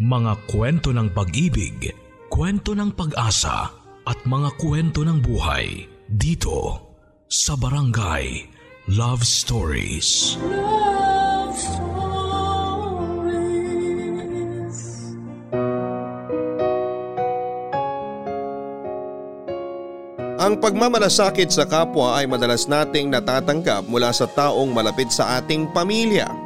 Mga kwento ng pag-ibig, kwento ng pag-asa at mga kwento ng buhay dito sa Barangay Love Stories. Love Stories. Ang pagmamalasakit sa kapwa ay madalas nating natatanggap mula sa taong malapit sa ating pamilya.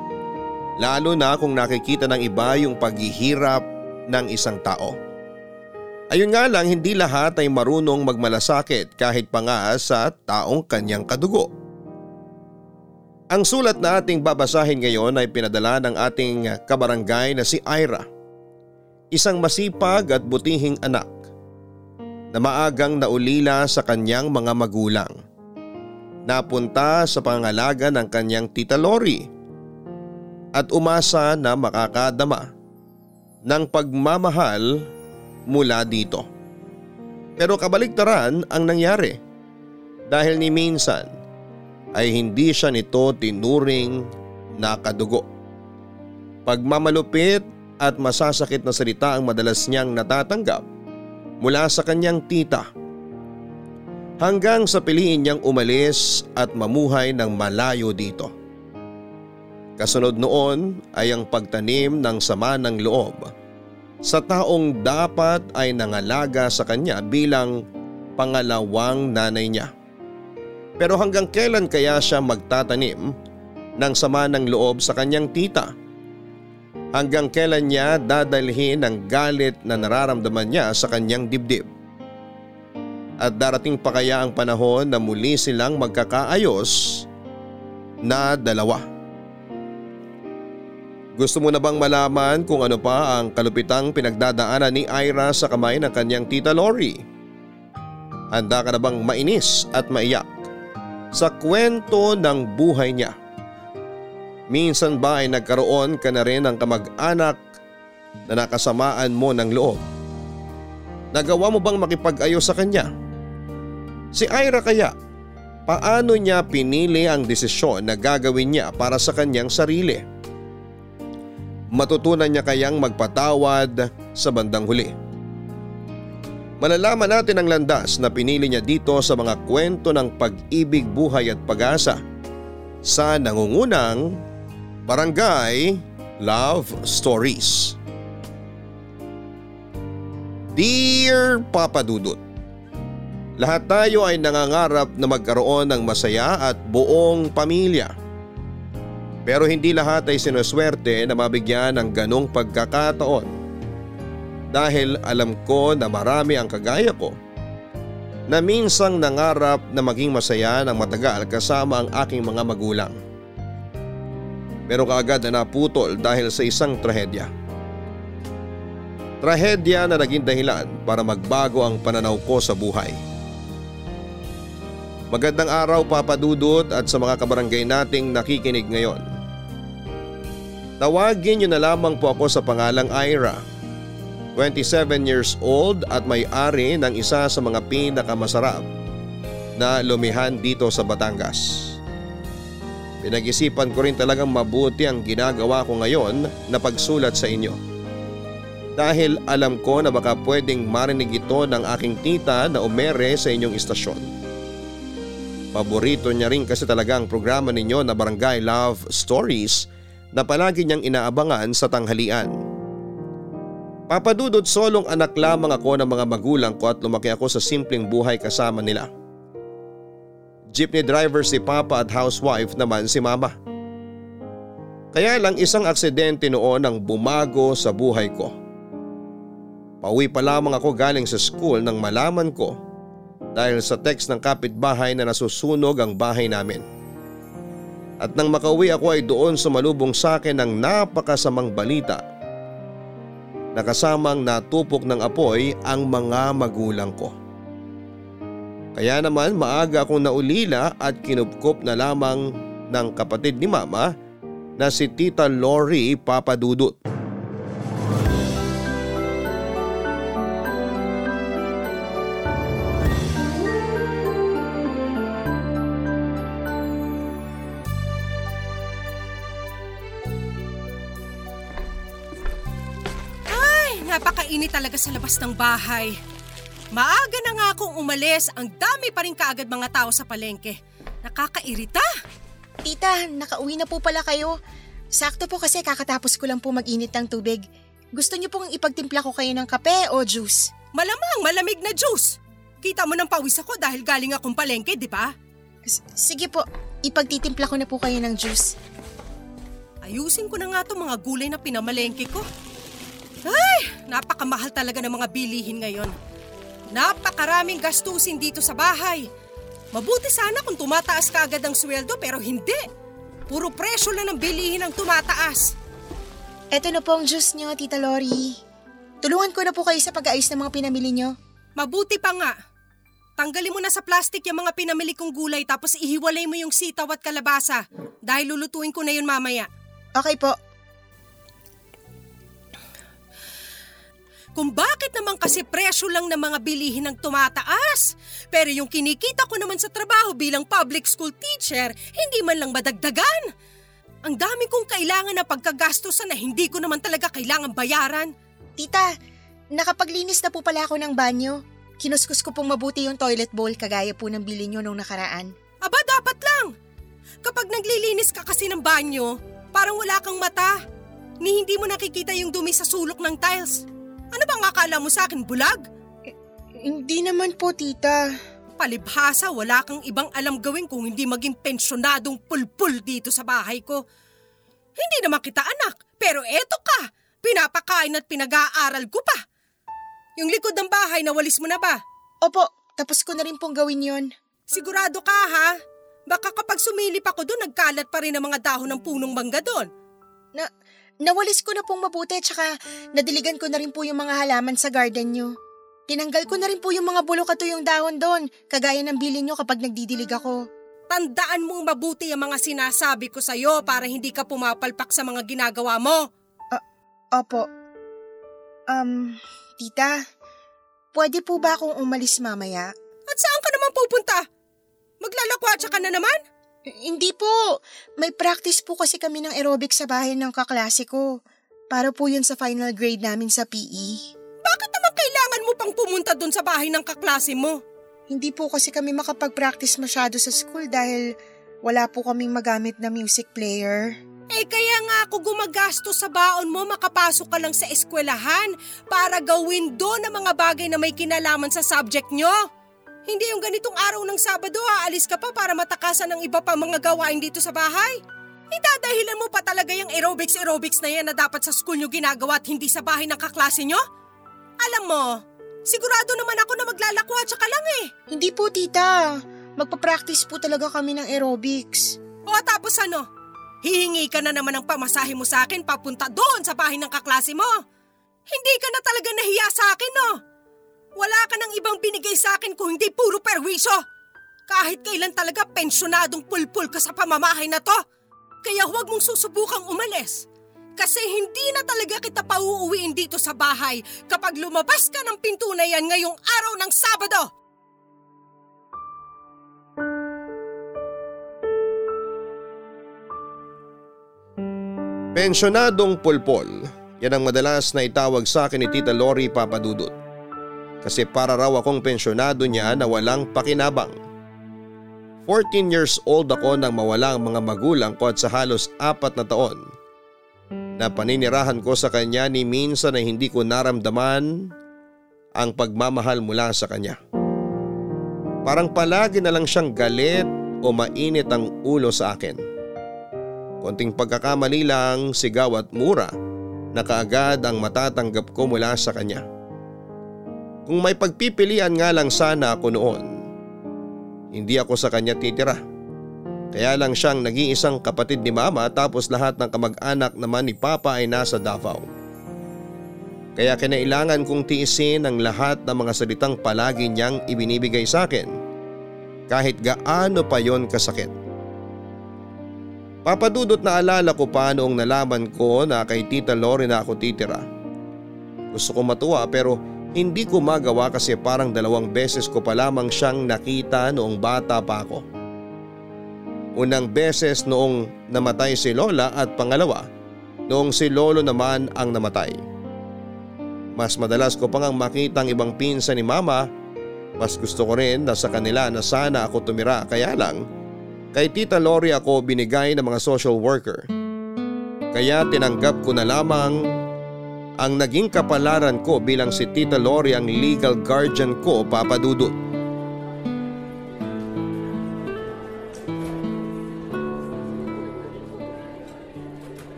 Lalo na kung nakikita ng iba yung paghihirap ng isang tao. Ayun nga lang hindi lahat ay marunong magmalasakit kahit pa nga sa taong kanyang kadugo. Ang sulat na ating babasahin ngayon ay pinadala ng ating kabarangay na si Ira. Isang masipag at butihing anak na maagang naulila sa kanyang mga magulang. Napunta sa pangalaga ng kanyang tita Lori at umasa na makakadama ng pagmamahal mula dito. Pero kabaliktaran ang nangyari dahil ni minsan ay hindi siya nito tinuring na kadugo. Pagmamalupit at masasakit na salita ang madalas niyang natatanggap mula sa kanyang tita. Hanggang sa piliin niyang umalis at mamuhay ng malayo dito. Kasunod noon ay ang pagtanim ng sama ng loob sa taong dapat ay nangalaga sa kanya bilang pangalawang nanay niya. Pero hanggang kailan kaya siya magtatanim ng sama ng loob sa kanyang tita? Hanggang kailan niya dadalhin ang galit na nararamdaman niya sa kanyang dibdib? At darating pa kaya ang panahon na muli silang magkakaayos na dalawa? Gusto mo na bang malaman kung ano pa ang kalupitang pinagdadaanan ni Ira sa kamay ng kanyang tita Lori? Handa ka na bang mainis at maiyak sa kwento ng buhay niya? Minsan ba ay nagkaroon ka na rin ng kamag-anak na nakasamaan mo ng loob? Nagawa mo bang makipag-ayos sa kanya? Si Ira kaya, paano niya pinili ang desisyon na gagawin niya para sa kanyang sarili? Matutunan niya kayang magpatawad sa bandang huli. Malalaman natin ang landas na pinili niya dito sa mga kwento ng pag-ibig, buhay at pag-asa sa nangungunang Barangay Love Stories. Dear Papa Dudut, Lahat tayo ay nangangarap na magkaroon ng masaya at buong pamilya. Pero hindi lahat ay sinuswerte na mabigyan ng ganong pagkakataon. Dahil alam ko na marami ang kagaya ko na minsang nangarap na maging masaya ng matagal kasama ang aking mga magulang. Pero kaagad na naputol dahil sa isang trahedya. Trahedya na naging dahilan para magbago ang pananaw ko sa buhay. Magandang araw Papa Dudut at sa mga kabarangay nating nakikinig ngayon. Tawagin niyo na lamang po ako sa pangalang Ira. 27 years old at may-ari ng isa sa mga pinakamasarap na lumihan dito sa Batangas. Pinag-isipan ko rin talagang mabuti ang ginagawa ko ngayon na pagsulat sa inyo. Dahil alam ko na baka pwedeng marinig ito ng aking tita na umere sa inyong istasyon. Paborito niya rin kasi talaga ang programa ninyo na Barangay Love Stories na palagi niyang inaabangan sa tanghalian. Papadudot solong anak lamang ako ng mga magulang ko at lumaki ako sa simpleng buhay kasama nila. Jeepney driver si Papa at housewife naman si Mama. Kaya lang isang aksidente noon ang bumago sa buhay ko. Pauwi pa lamang ako galing sa school nang malaman ko dahil sa text ng kapitbahay na nasusunog ang bahay namin. At nang makauwi ako ay doon sumalubong sa akin ng napakasamang balita na kasamang natupok ng apoy ang mga magulang ko. Kaya naman maaga akong naulila at kinupkop na lamang ng kapatid ni mama na si Tita Lori Papadudut. Talaga sa labas ng bahay. Maaga na nga akong umalis, ang dami pa rin kaagad mga tao sa palengke. Nakakairita. Tita, nakauwi na po pala kayo. Sakto po kasi kakatapos ko lang po mag-init ng tubig. Gusto niyo pong ipagtimpla ko kayo ng kape o juice? Malamang malamig na juice. Kita mo ng pawis ako dahil galing akong palengke, di ba? S- Sige po, ipagtitimpla ko na po kayo ng juice. Ayusin ko na nga itong mga gulay na pinamalengke ko. Ay, napakamahal talaga ng mga bilihin ngayon. Napakaraming gastusin dito sa bahay. Mabuti sana kung tumataas ka agad ang sweldo pero hindi. Puro presyo lang ng bilihin ang tumataas. Eto na po ang juice niyo, Tita Lori. Tulungan ko na po kayo sa pag-ayos ng mga pinamili niyo. Mabuti pa nga. Tanggalin mo na sa plastic yung mga pinamili kong gulay tapos ihiwalay mo yung sitaw at kalabasa dahil lulutuin ko na yun mamaya. Okay po. Kung bakit naman kasi presyo lang ng mga bilihin ang tumataas. Pero yung kinikita ko naman sa trabaho bilang public school teacher, hindi man lang madagdagan. Ang dami kong kailangan na pagkagastosan na hindi ko naman talaga kailangan bayaran. Tita, nakapaglinis na po pala ako ng banyo. Kinuskus ko pong mabuti yung toilet bowl kagaya po ng bili niyo nung nakaraan. Aba, dapat lang. Kapag naglilinis ka kasi ng banyo, parang wala kang mata. Ni hindi mo nakikita yung dumi sa sulok ng tiles. Ano bang akala mo sa akin, bulag? Hindi naman po, tita. Palibhasa, wala kang ibang alam gawin kung hindi maging pensyonadong pulpul dito sa bahay ko. Hindi naman kita anak, pero eto ka. Pinapakain at pinag-aaral ko pa. Yung likod ng bahay, nawalis mo na ba? Opo, tapos ko na rin pong gawin yon. Sigurado ka ha? Baka kapag sumilip ako doon, nagkalat pa rin ang mga dahon ng punong mangga doon. Na, nawalis ko na pong mabuti tsaka nadiligan ko na rin po yung mga halaman sa garden nyo. Tinanggal ko na rin po yung mga bulok at yung dahon doon, kagaya ng bilin nyo kapag nagdidilig ako. Tandaan mong mabuti ang mga sinasabi ko sa'yo para hindi ka pumapalpak sa mga ginagawa mo. Opo. Um, tita, pwede po ba akong umalis mamaya? At saan ka naman pupunta? Maglalakwatsa ka na naman? Hindi po. May practice po kasi kami ng aerobic sa bahay ng kaklase ko. Para po yun sa final grade namin sa PE. Bakit naman kailangan mo pang pumunta doon sa bahay ng kaklase mo? Hindi po kasi kami makapag-practice masyado sa school dahil wala po kaming magamit na music player. Eh kaya nga ako gumagastos sa baon mo makapasok ka lang sa eskwelahan para gawin doon ang mga bagay na may kinalaman sa subject nyo. Hindi yung ganitong araw ng Sabado aalis ka pa para matakasan ng iba pa mga gawain dito sa bahay. Idadahilan mo pa talaga yung aerobics-aerobics na yan na dapat sa school nyo ginagawa at hindi sa bahay ng kaklase nyo? Alam mo, sigurado naman ako na maglalakwatsa ka lang eh. Hindi po tita. Magpa-practice po talaga kami ng aerobics. O tapos ano? Hihingi ka na naman ng pamasahe mo sa akin papunta doon sa bahay ng kaklase mo. Hindi ka na talaga nahiya sa akin, no? Wala ka nang ibang binigay sa akin kung hindi puro perwisyo. Kahit kailan talaga pensyonadong pulpul ka sa pamamahay na to. Kaya huwag mong susubukang umalis. Kasi hindi na talaga kita pauuwiin dito sa bahay kapag lumabas ka ng pinto na yan ngayong araw ng Sabado. Pensyonadong pulpol, yan ang madalas na itawag sa akin ni Tita Lori Papadudot. Kasi para raw akong pensyonado niya na walang pakinabang. 14 years old ako nang mawala ang mga magulang ko at sa halos apat na taon na paninirahan ko sa kanya ni minsan na hindi ko naramdaman ang pagmamahal mula sa kanya. Parang palagi na lang siyang galit o mainit ang ulo sa akin. Konting pagkakamali lang, sigaw at mura na kaagad ang matatanggap ko mula sa kanya. Kung may pagpipilian nga lang sana ako noon, hindi ako sa kanya titira. Kaya lang siyang nag-iisang kapatid ni mama tapos lahat ng kamag-anak naman ni papa ay nasa Davao. Kaya kinailangan kong tiisin ang lahat ng mga salitang palagi niyang ibinibigay sa akin kahit gaano pa yon kasakit. Papadudot na alala ko pa noong nalaman ko na kay Tita Lori na ako titira. Gusto ko matuwa pero hindi ko magawa kasi parang dalawang beses ko pa lamang siyang nakita noong bata pa ako. Unang beses noong namatay si Lola at pangalawa noong si Lolo naman ang namatay. Mas madalas ko pang makita ang ibang pinsan ni mama. Mas gusto ko rin na sa kanila na sana ako tumira kaya lang kay Tita Lori ako binigay ng mga social worker. Kaya tinanggap ko na lamang ang naging kapalaran ko bilang si Tita Lori ang legal guardian ko papadudot.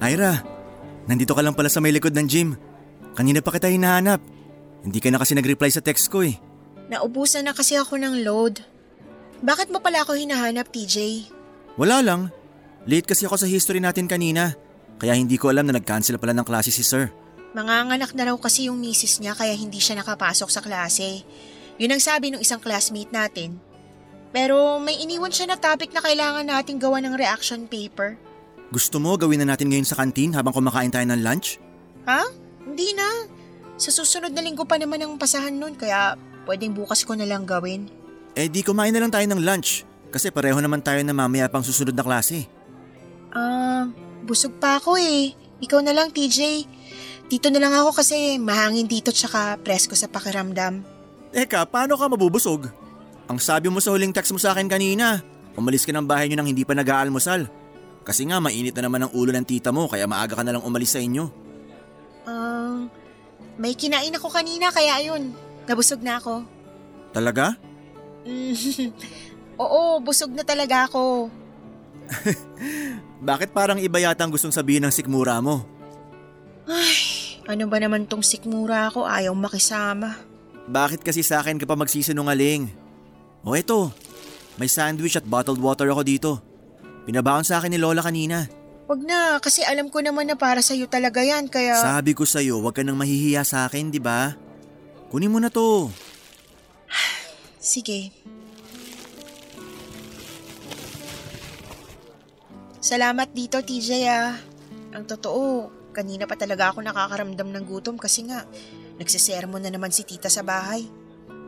Ira, nandito ka lang pala sa may likod ng gym. Kanina pa kita hinahanap. Hindi ka na kasi nag-reply sa text ko eh. Naubusan na kasi ako ng load. Bakit mo pala ako hinahanap, TJ? Wala lang. Late kasi ako sa history natin kanina. Kaya hindi ko alam na nag-cancel pala ng klase si sir. Manganganak na raw kasi yung misis niya kaya hindi siya nakapasok sa klase. Yun ang sabi ng isang classmate natin. Pero may iniwan siya na topic na kailangan nating gawa ng reaction paper. Gusto mo gawin na natin ngayon sa kantin habang kumakain tayo ng lunch? Ha? Hindi na. Sa susunod na linggo pa naman ang pasahan nun kaya pwedeng bukas ko na lang gawin. Eh di kumain na lang tayo ng lunch kasi pareho naman tayo na mamaya pang susunod na klase. Ah, busog pa ako eh. Ikaw na lang TJ. Dito na lang ako kasi mahangin dito tsaka presko sa pakiramdam. Teka, paano ka mabubusog? Ang sabi mo sa huling text mo sa akin kanina, umalis ka ng bahay niyo nang hindi pa nag-aalmusal. Kasi nga mainit na naman ang ulo ng tita mo kaya maaga ka na lang umalis sa inyo. Ah, may kinain ako kanina kaya ayun, nabusog na ako. Talaga? Mm, Oo, busog na talaga ako. Bakit parang iba yata ang gustong sabihin ng sikmura mo? Ano ba naman tong sikmura ako ayaw makisama. Bakit kasi sa akin ka pa magsisinungaling? O eto, may sandwich at bottled water ako dito. Pinabaon sa akin ni Lola kanina. Wag na, kasi alam ko naman na para sa'yo talaga yan, kaya... Sabi ko sa'yo, huwag ka nang mahihiya sa akin, di ba? Kunin mo na to. Sige. Salamat dito, TJ ah. Ang totoo, kanina pa talaga ako nakakaramdam ng gutom kasi nga, nagsisermon na naman si tita sa bahay.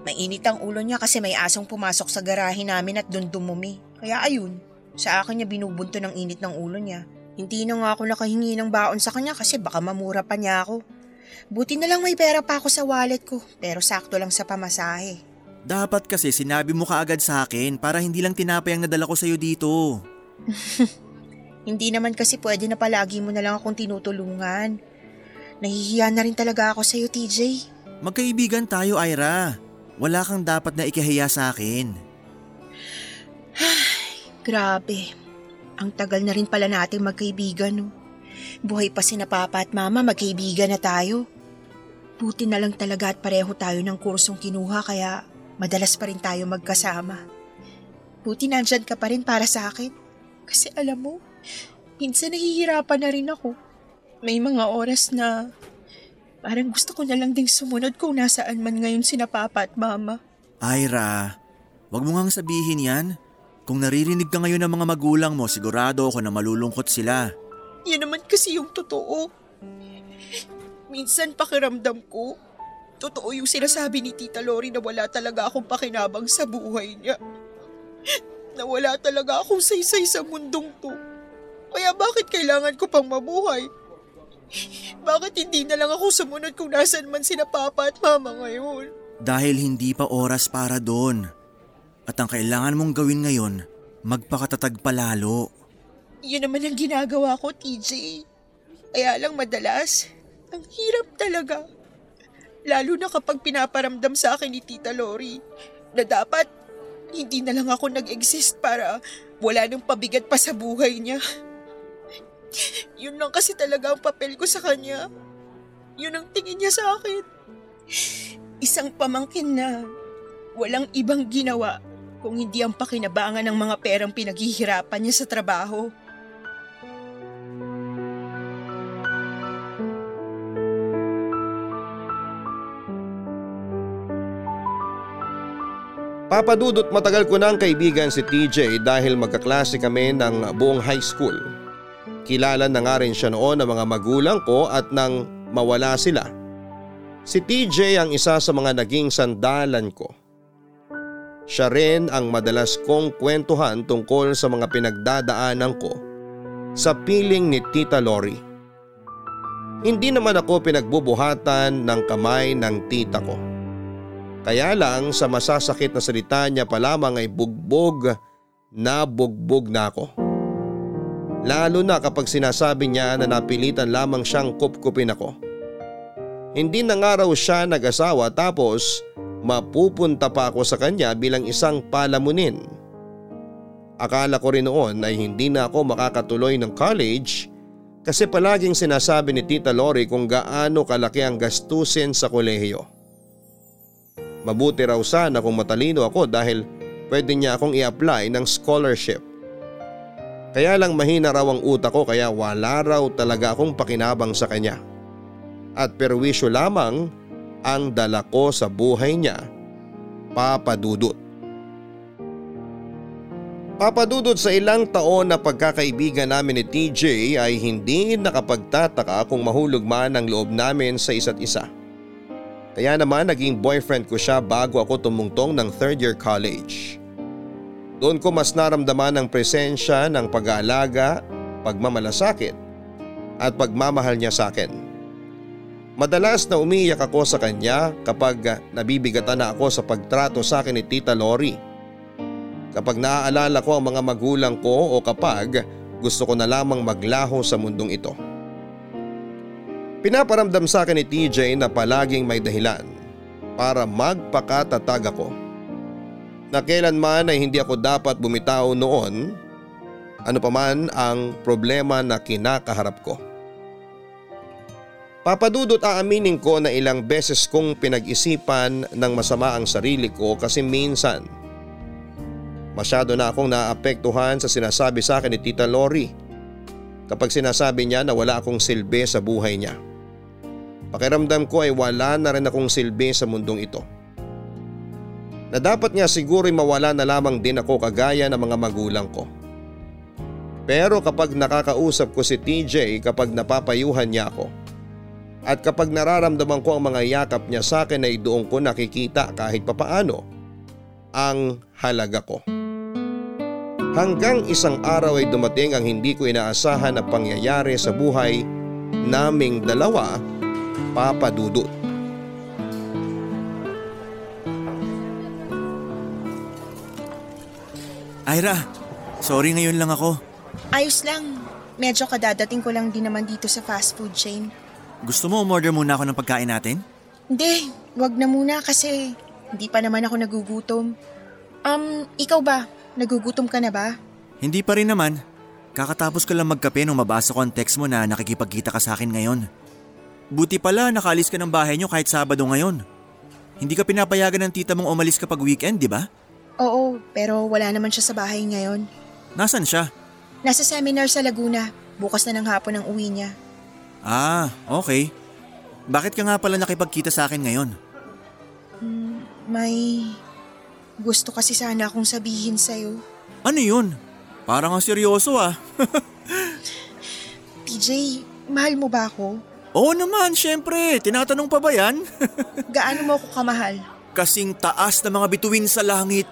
Mainit ang ulo niya kasi may asong pumasok sa garahe namin at doon dumumi. Kaya ayun, sa akin niya binubunto ng init ng ulo niya. Hindi na nga ako nakahingi ng baon sa kanya kasi baka mamura pa niya ako. Buti na lang may pera pa ako sa wallet ko, pero sakto lang sa pamasahe. Dapat kasi sinabi mo kaagad sa akin para hindi lang tinapay ang nadala ko sa'yo dito. Hindi naman kasi pwede na palagi mo na lang akong tinutulungan. Nahihiya na rin talaga ako sa'yo, TJ. Magkaibigan tayo, Ira. Wala kang dapat na ikihiya sa akin. Grabe. Ang tagal na rin pala nating magkaibigan, no? Buhay pa si na papa at mama, magkaibigan na tayo. Buti na lang talaga at pareho tayo ng kursong kinuha kaya madalas pa rin tayo magkasama. Buti nandyan ka pa rin para sa akin. Kasi alam mo, minsan nahihirapan na rin ako. May mga oras na parang gusto ko na lang ding sumunod kung nasaan man ngayon sina papa at mama. Ira, wag mo ngang sabihin yan. Kung naririnig ka ngayon ng mga magulang mo, sigurado ako na malulungkot sila. Yan naman kasi yung totoo. Minsan pakiramdam ko, totoo yung sinasabi ni Tita Lori na wala talaga akong pakinabang sa buhay niya. Na wala talaga akong saysay sa mundong to. Kaya bakit kailangan ko pang mabuhay? Bakit hindi na lang ako sumunod kung nasan man sina Papa at Mama ngayon? Dahil hindi pa oras para doon. At ang kailangan mong gawin ngayon, magpakatatag palalo. Yun naman ang ginagawa ko, TJ. Kaya lang madalas, ang hirap talaga. Lalo na kapag pinaparamdam sa akin ni Tita Lori na dapat hindi na lang ako nag-exist para wala nang pabigat pa sa buhay niya. Yun lang kasi talaga ang papel ko sa kanya. Yun ang tingin niya sa akin. Isang pamangkin na walang ibang ginawa kung hindi ang pakinabangan ng mga perang pinaghihirapan niya sa trabaho. Papadudot matagal ko ng kaibigan si TJ dahil magkaklase kami ng buong high school. Kilala na nga rin siya noon ng mga magulang ko at nang mawala sila. Si TJ ang isa sa mga naging sandalan ko. Siya rin ang madalas kong kwentuhan tungkol sa mga pinagdadaanan ko sa piling ni Tita Lori. Hindi naman ako pinagbubuhatan ng kamay ng tita ko. Kaya lang sa masasakit na salita niya pa lamang ay bugbog na bugbog na ako. Lalo na kapag sinasabi niya na napilitan lamang siyang kupkupin ako. Hindi na nga raw siya nag-asawa tapos mapupunta pa ako sa kanya bilang isang palamunin. Akala ko rin noon ay hindi na ako makakatuloy ng college kasi palaging sinasabi ni Tita Lori kung gaano kalaki ang gastusin sa kolehiyo. Mabuti raw sana kung matalino ako dahil pwede niya akong i-apply ng scholarship. Kaya lang mahina raw ang utak ko kaya wala raw talaga akong pakinabang sa kanya. At perwisyo lamang ang dala ko sa buhay niya, papadudot. Papadudot sa ilang taon na pagkakaibigan namin ni TJ ay hindi nakapagtataka kung mahulog man ang loob namin sa isa't isa. Kaya naman naging boyfriend ko siya bago ako tumungtong ng third year college. Doon ko mas naramdaman ang presensya ng pag-aalaga, pagmamalasakit at pagmamahal niya sa akin. Madalas na umiiyak ako sa kanya kapag nabibigatan na ako sa pagtrato sa akin ni Tita Lori. Kapag naaalala ko ang mga magulang ko o kapag gusto ko na lamang maglaho sa mundong ito. Pinaparamdam sa akin ni TJ na palaging may dahilan para magpakatatag ako. Na kailanman ay hindi ako dapat bumitaw noon ano paman ang problema na kinakaharap ko. Papadudot aaminin ko na ilang beses kong pinag-isipan ng masama ang sarili ko kasi minsan masyado na akong naapektuhan sa sinasabi sa akin ni Tita Lori kapag sinasabi niya na wala akong silbi sa buhay niya. Pakiramdam ko ay wala na rin akong silbi sa mundong ito. Na dapat niya siguro'y mawala na lamang din ako kagaya ng mga magulang ko. Pero kapag nakakausap ko si TJ kapag napapayuhan niya ako, at kapag nararamdaman ko ang mga yakap niya sa akin ay doon ko nakikita kahit papaano ang halaga ko. Hanggang isang araw ay dumating ang hindi ko inaasahan na pangyayari sa buhay naming dalawa, Papa Dudut. Ira, sorry ngayon lang ako. Ayos lang. Medyo kadadating ko lang din naman dito sa fast food chain. Gusto mo umorder muna ako ng pagkain natin? Hindi, wag na muna kasi hindi pa naman ako nagugutom. Um, ikaw ba? Nagugutom ka na ba? Hindi pa rin naman. Kakatapos ko lang magkape nung mabasa ko ang text mo na nakikipagkita ka sa akin ngayon. Buti pala nakaalis ka ng bahay niyo kahit Sabado ngayon. Hindi ka pinapayagan ng tita mong umalis kapag weekend, di ba? Oo, pero wala naman siya sa bahay ngayon. Nasaan siya? Nasa seminar sa Laguna. Bukas na ng hapon ang uwi niya. Ah, okay. Bakit ka nga pala nakipagkita sa akin ngayon? May gusto kasi sana akong sabihin sa'yo. Ano yun? Parang ang seryoso ah. TJ, mahal mo ba ako? Oo naman, syempre. Tinatanong pa ba yan? Gaano mo ako kamahal? Kasing taas na mga bituin sa langit.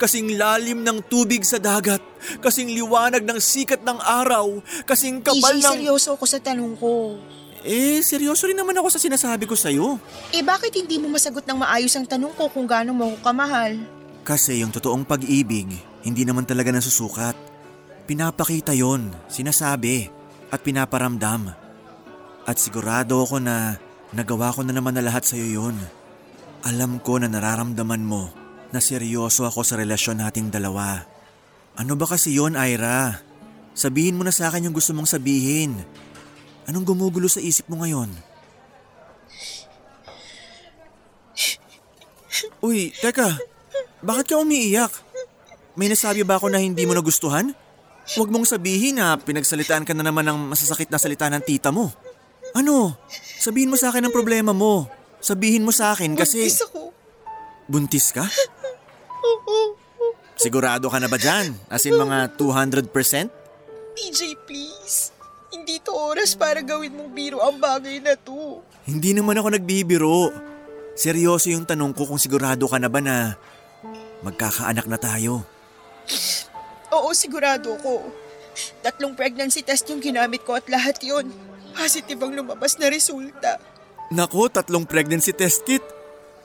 Kasing lalim ng tubig sa dagat. Kasing liwanag ng sikat ng araw. Kasing kapal TJ, ng... seryoso ako sa tanong ko. Eh, seryoso rin naman ako sa sinasabi ko sa'yo. Eh bakit hindi mo masagot ng maayos ang tanong ko kung gaano mo ako kamahal? Kasi yung totoong pag-ibig, hindi naman talaga nasusukat. Pinapakita yon, sinasabi, at pinaparamdam. At sigurado ako na nagawa ko na naman na lahat sa'yo yun. Alam ko na nararamdaman mo na seryoso ako sa relasyon nating dalawa. Ano ba kasi yon, Ira? Sabihin mo na sa akin yung gusto mong sabihin. Anong gumugulo sa isip mo ngayon? Uy, teka. Bakit ka umiiyak? May nasabi ba ako na hindi mo nagustuhan? Huwag mong sabihin na pinagsalitaan ka na naman ng masasakit na salita ng tita mo. Ano? Sabihin mo sa akin ang problema mo. Sabihin mo sa akin kasi... Buntis ako. Buntis ka? Sigurado ka na ba dyan? As in mga 200%? TJ, please. Hindi to oras para gawin mong biro ang bagay na to. Hindi naman ako nagbibiro. Seryoso yung tanong ko kung sigurado ka na ba na magkakaanak na tayo. Oo, sigurado ko. Tatlong pregnancy test yung ginamit ko at lahat yon. Positive ang lumabas na resulta. Nako, tatlong pregnancy test kit.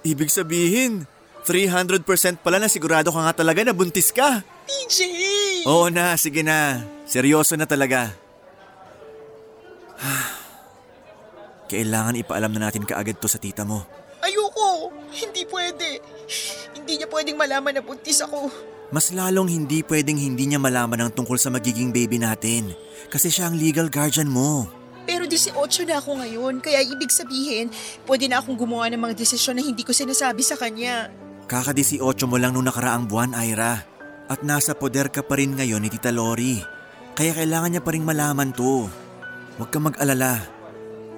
Ibig sabihin, 300% pala na sigurado ka nga talaga na buntis ka. TJ! Oo na, sige na. Seryoso na talaga. Kailangan ipaalam na natin kaagad to sa tita mo. Ayoko! Hindi pwede. Hindi niya pwedeng malaman na buntis ako. Mas lalong hindi pwedeng hindi niya malaman ang tungkol sa magiging baby natin. Kasi siya ang legal guardian mo. Pero 18 na ako ngayon, kaya ibig sabihin, pwede na akong gumawa ng mga desisyon na hindi ko sinasabi sa kanya. Kaka-18 mo lang nung nakaraang buwan, Ira. At nasa poder ka pa rin ngayon ni Tita Lori. Kaya kailangan niya pa rin malaman to. Huwag kang mag-alala.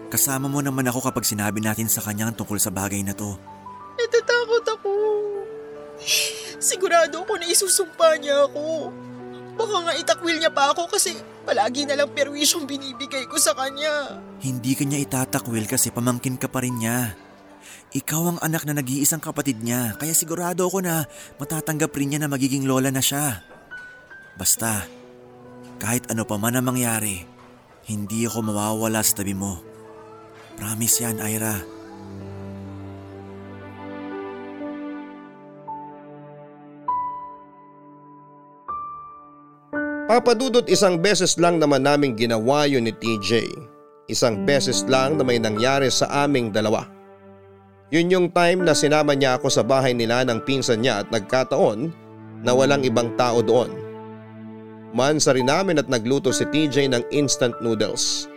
Kasama mo naman ako kapag sinabi natin sa kanya ang tungkol sa bagay na to. Natatakot ako. Sigurado ako na isusumpa niya ako. Baka nga itakwil niya pa ako kasi palagi na lang perwisyong binibigay ko sa kanya. Hindi kanya itatakwil kasi pamangkin ka pa rin niya. Ikaw ang anak na nag-iisang kapatid niya, kaya sigurado ako na matatanggap rin niya na magiging lola na siya. Basta, kahit ano pa man ang mangyari, hindi ako mawawala sa tabi mo. Promise yan, Ira. Papadudot isang beses lang naman naming ginawa yun ni TJ. Isang beses lang na may nangyari sa aming dalawa. Yun yung time na sinama niya ako sa bahay nila ng pinsan niya at nagkataon na walang ibang tao doon. Mansa rin namin at nagluto si TJ ng instant noodles.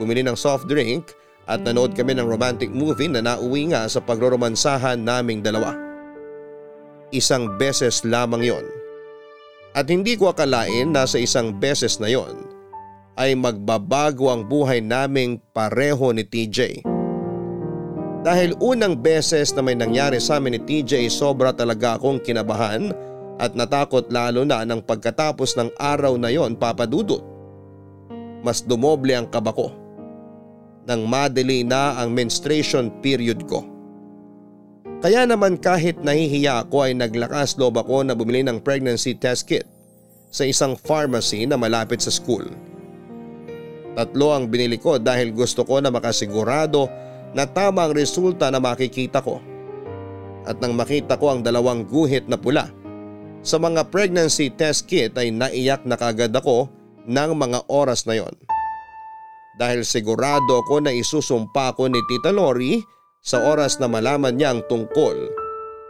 Bumili ng soft drink at nanood kami ng romantic movie na nauwi nga sa pagroromansahan naming dalawa. Isang beses lamang yon. At hindi ko akalain na sa isang beses na yon ay magbabago ang buhay naming pareho ni TJ. Dahil unang beses na may nangyari sa amin ni TJ sobra talaga akong kinabahan at natakot lalo na ng pagkatapos ng araw na yon papadudot. Mas dumoble ang kaba ko nang madali na ang menstruation period ko. Kaya naman kahit nahihiya ako ay naglakas loob ako na bumili ng pregnancy test kit sa isang pharmacy na malapit sa school. Tatlo ang binili ko dahil gusto ko na makasigurado na tama ang resulta na makikita ko. At nang makita ko ang dalawang guhit na pula sa mga pregnancy test kit ay naiyak na kagad ako ng mga oras na yon. Dahil sigurado ako na isusumpa ko ni Tita Lori sa oras na malaman niya ang tungkol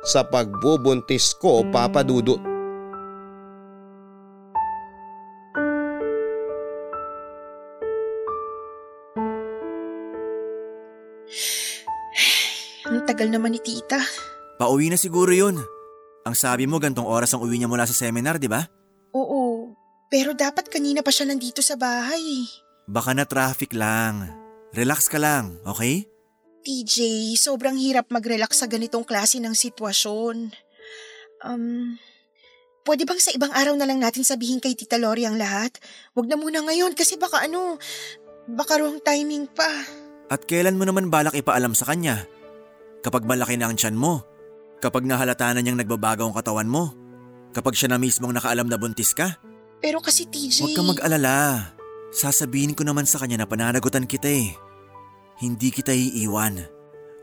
sa pagbubuntis ko papadudot. Ang tagal naman ni tita. Pauwi na siguro yun. Ang sabi mo gantong oras ang uwi niya mula sa seminar, di ba? Oo, pero dapat kanina pa siya nandito sa bahay. Baka na traffic lang. Relax ka lang, okay? TJ, sobrang hirap mag-relax sa ganitong klase ng sitwasyon. Um, pwede bang sa ibang araw na lang natin sabihin kay Tita Lori ang lahat? Huwag na muna ngayon kasi baka ano, baka wrong timing pa. At kailan mo naman balak ipaalam sa kanya? Kapag malaki na ang tiyan mo? Kapag nahalata na niyang nagbabago ang katawan mo? Kapag siya na mismong nakaalam na buntis ka? Pero kasi TJ... Huwag kang mag-alala. Sasabihin ko naman sa kanya na pananagutan kita eh. Hindi kita iiwan.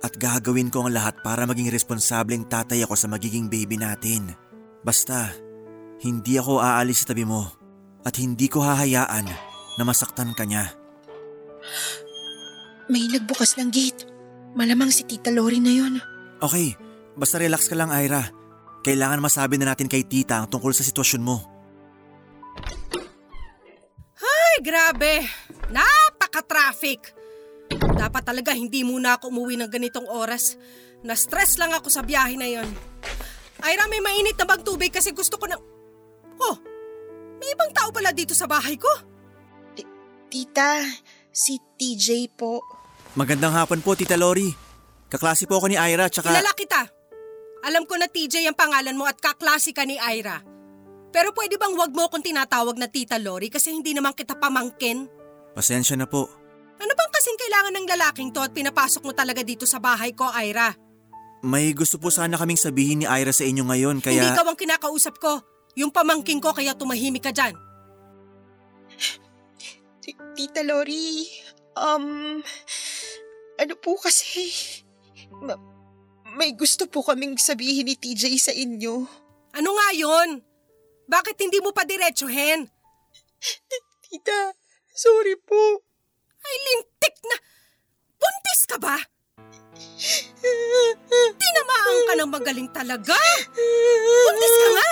At gagawin ko ang lahat para maging responsableng tatay ako sa magiging baby natin. Basta, hindi ako aalis sa tabi mo. At hindi ko hahayaan na masaktan ka niya. May nagbukas ng gate. Malamang si Tita Lori na yon. Okay, basta relax ka lang Ira. Kailangan masabi na natin kay tita ang tungkol sa sitwasyon mo. Ay, grabe. Napaka-traffic. Dapat talaga hindi muna ako umuwi ng ganitong oras. Na-stress lang ako sa biyahe na yon. Ira, may mainit na bang tubig kasi gusto ko ng... Oh, may ibang tao pala dito sa bahay ko. Tita, si TJ po. Magandang hapon po, Tita Lori. Kaklase po ako ni Ira tsaka... Kilala kita. Alam ko na TJ ang pangalan mo at kaklase ka ni Ira. Pero pwede bang wag mo akong tinatawag na Tita Lori kasi hindi naman kita pamangkin? Pasensya na po. Ano bang kasing kailangan ng lalaking to at pinapasok mo talaga dito sa bahay ko, Ira? May gusto po sana kaming sabihin ni Ira sa inyo ngayon kaya... Hindi ka ang kinakausap ko. Yung pamangkin ko kaya tumahimik ka dyan. Tita Lori, Um, ano po kasi, ma- may gusto po kaming sabihin ni TJ sa inyo. Ano nga yon? Bakit hindi mo pa diretsuhin? Tita, sorry po. Ay, lintik na! Buntis ka ba? Tinamaan ka ng magaling talaga! Buntis ka nga!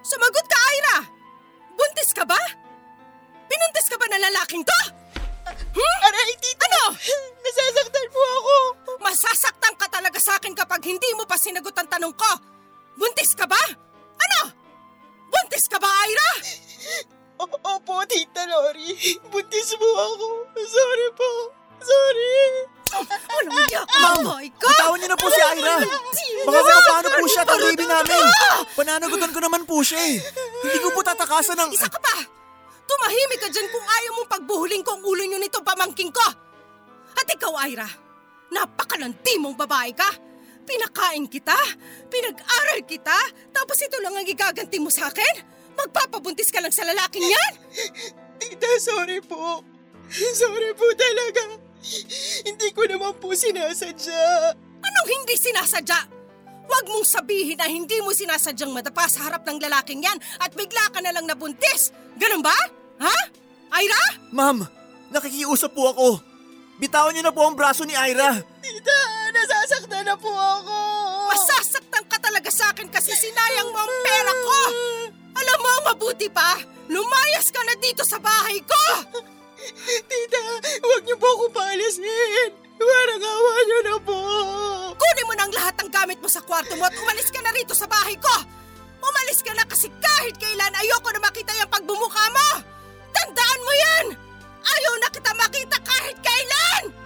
Sumagot ka, Ira! Buntis ka ba? Pinuntis ka ba ng lalaking to? Hmm? Aray, tita! Ano? Nasasaktan po ako. Masasaktan ka talaga sa akin kapag hindi mo pa sinagot ang tanong ko. Buntis ka ba? Ano? Buntis ka ba, Ira? O- Opo, Tita Lori. Buntis po ako. Sorry po. Sorry. Walang yak, Ma'am, boy ka! Bitawan niyo na po si Ira. Baka kung paano po siya at ang baby namin. Pananagutan ko naman po siya eh. Hindi ko po tatakasan ng... Isa ka pa! Tumahimik ka dyan kung ayaw mong pagbuhuling ko ang ulo nyo nito pamangking ko! At ikaw, Ira, napakalandi mong babae ka! Pinakain kita, pinag-aral kita, tapos ito lang ang igaganti mo sa akin? Magpapabuntis ka lang sa lalaking yan? Tita, sorry po. Sorry po talaga. Hindi ko naman po sinasadya. Anong hindi sinasadya? Huwag mong sabihin na hindi mo sinasadyang madapa sa harap ng lalaking yan at bigla ka na lang nabuntis. Ganun ba? Ha? Ira? Ma'am, nakikiusap po ako. Bitawan niyo na po ang braso ni Ira. Tita, nasasaktan na po ako. Masasaktan ka talaga sa akin kasi sinayang mo ang pera ko! Alam mo, mabuti pa! Lumayas ka na dito sa bahay ko! Tita, huwag niyo po ako paalisin. Parang awa niyo na po. Kunin mo ang lahat ng gamit mo sa kwarto mo at umalis ka na rito sa bahay ko! Umalis ka na kasi kahit kailan ayoko na makita yung pagbumuka mo! Tandaan mo yan! Ayaw na kita makita kahit kailan!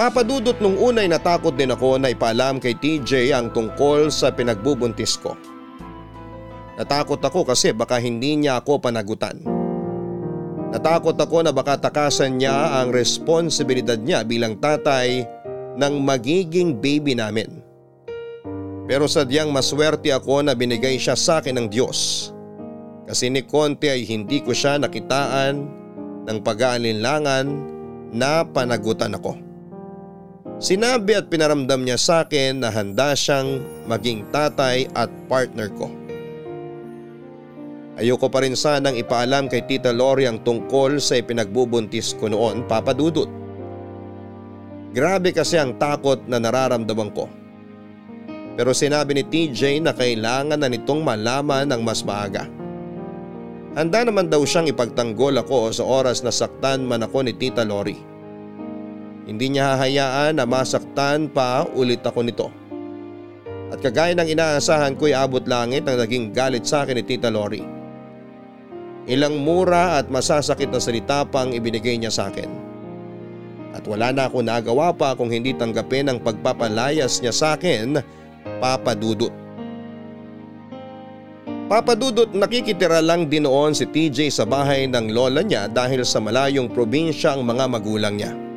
Papadudot nung unay natakot din ako na ipaalam kay TJ ang tungkol sa pinagbubuntis ko. Natakot ako kasi baka hindi niya ako panagutan. Natakot ako na baka takasan niya ang responsibilidad niya bilang tatay ng magiging baby namin. Pero sadyang maswerte ako na binigay siya sa akin ng Diyos. Kasi ni Conte ay hindi ko siya nakitaan ng pag-aalinlangan na panagutan ako. Sinabi at pinaramdam niya sa akin na handa siyang maging tatay at partner ko. Ayoko pa rin sanang ipaalam kay Tita Lori ang tungkol sa ipinagbubuntis ko noon, Papa Dudut. Grabe kasi ang takot na nararamdaman ko. Pero sinabi ni TJ na kailangan na nitong malaman ng mas maaga. Handa naman daw siyang ipagtanggol ako sa oras na saktan man ako ni Tita Lori. Hindi niya hahayaan na masaktan pa ulit ako nito. At kagaya ng inaasahan ko'y abot langit ang naging galit sa akin ni Tita Lori. Ilang mura at masasakit na salita pang ibinigay niya sa akin. At wala na ako nagawa pa kung hindi tanggapin ang pagpapalayas niya sa akin, Papa Dudut. Papa Dudut nakikitira lang din noon si TJ sa bahay ng lola niya dahil sa malayong probinsya ang mga magulang niya.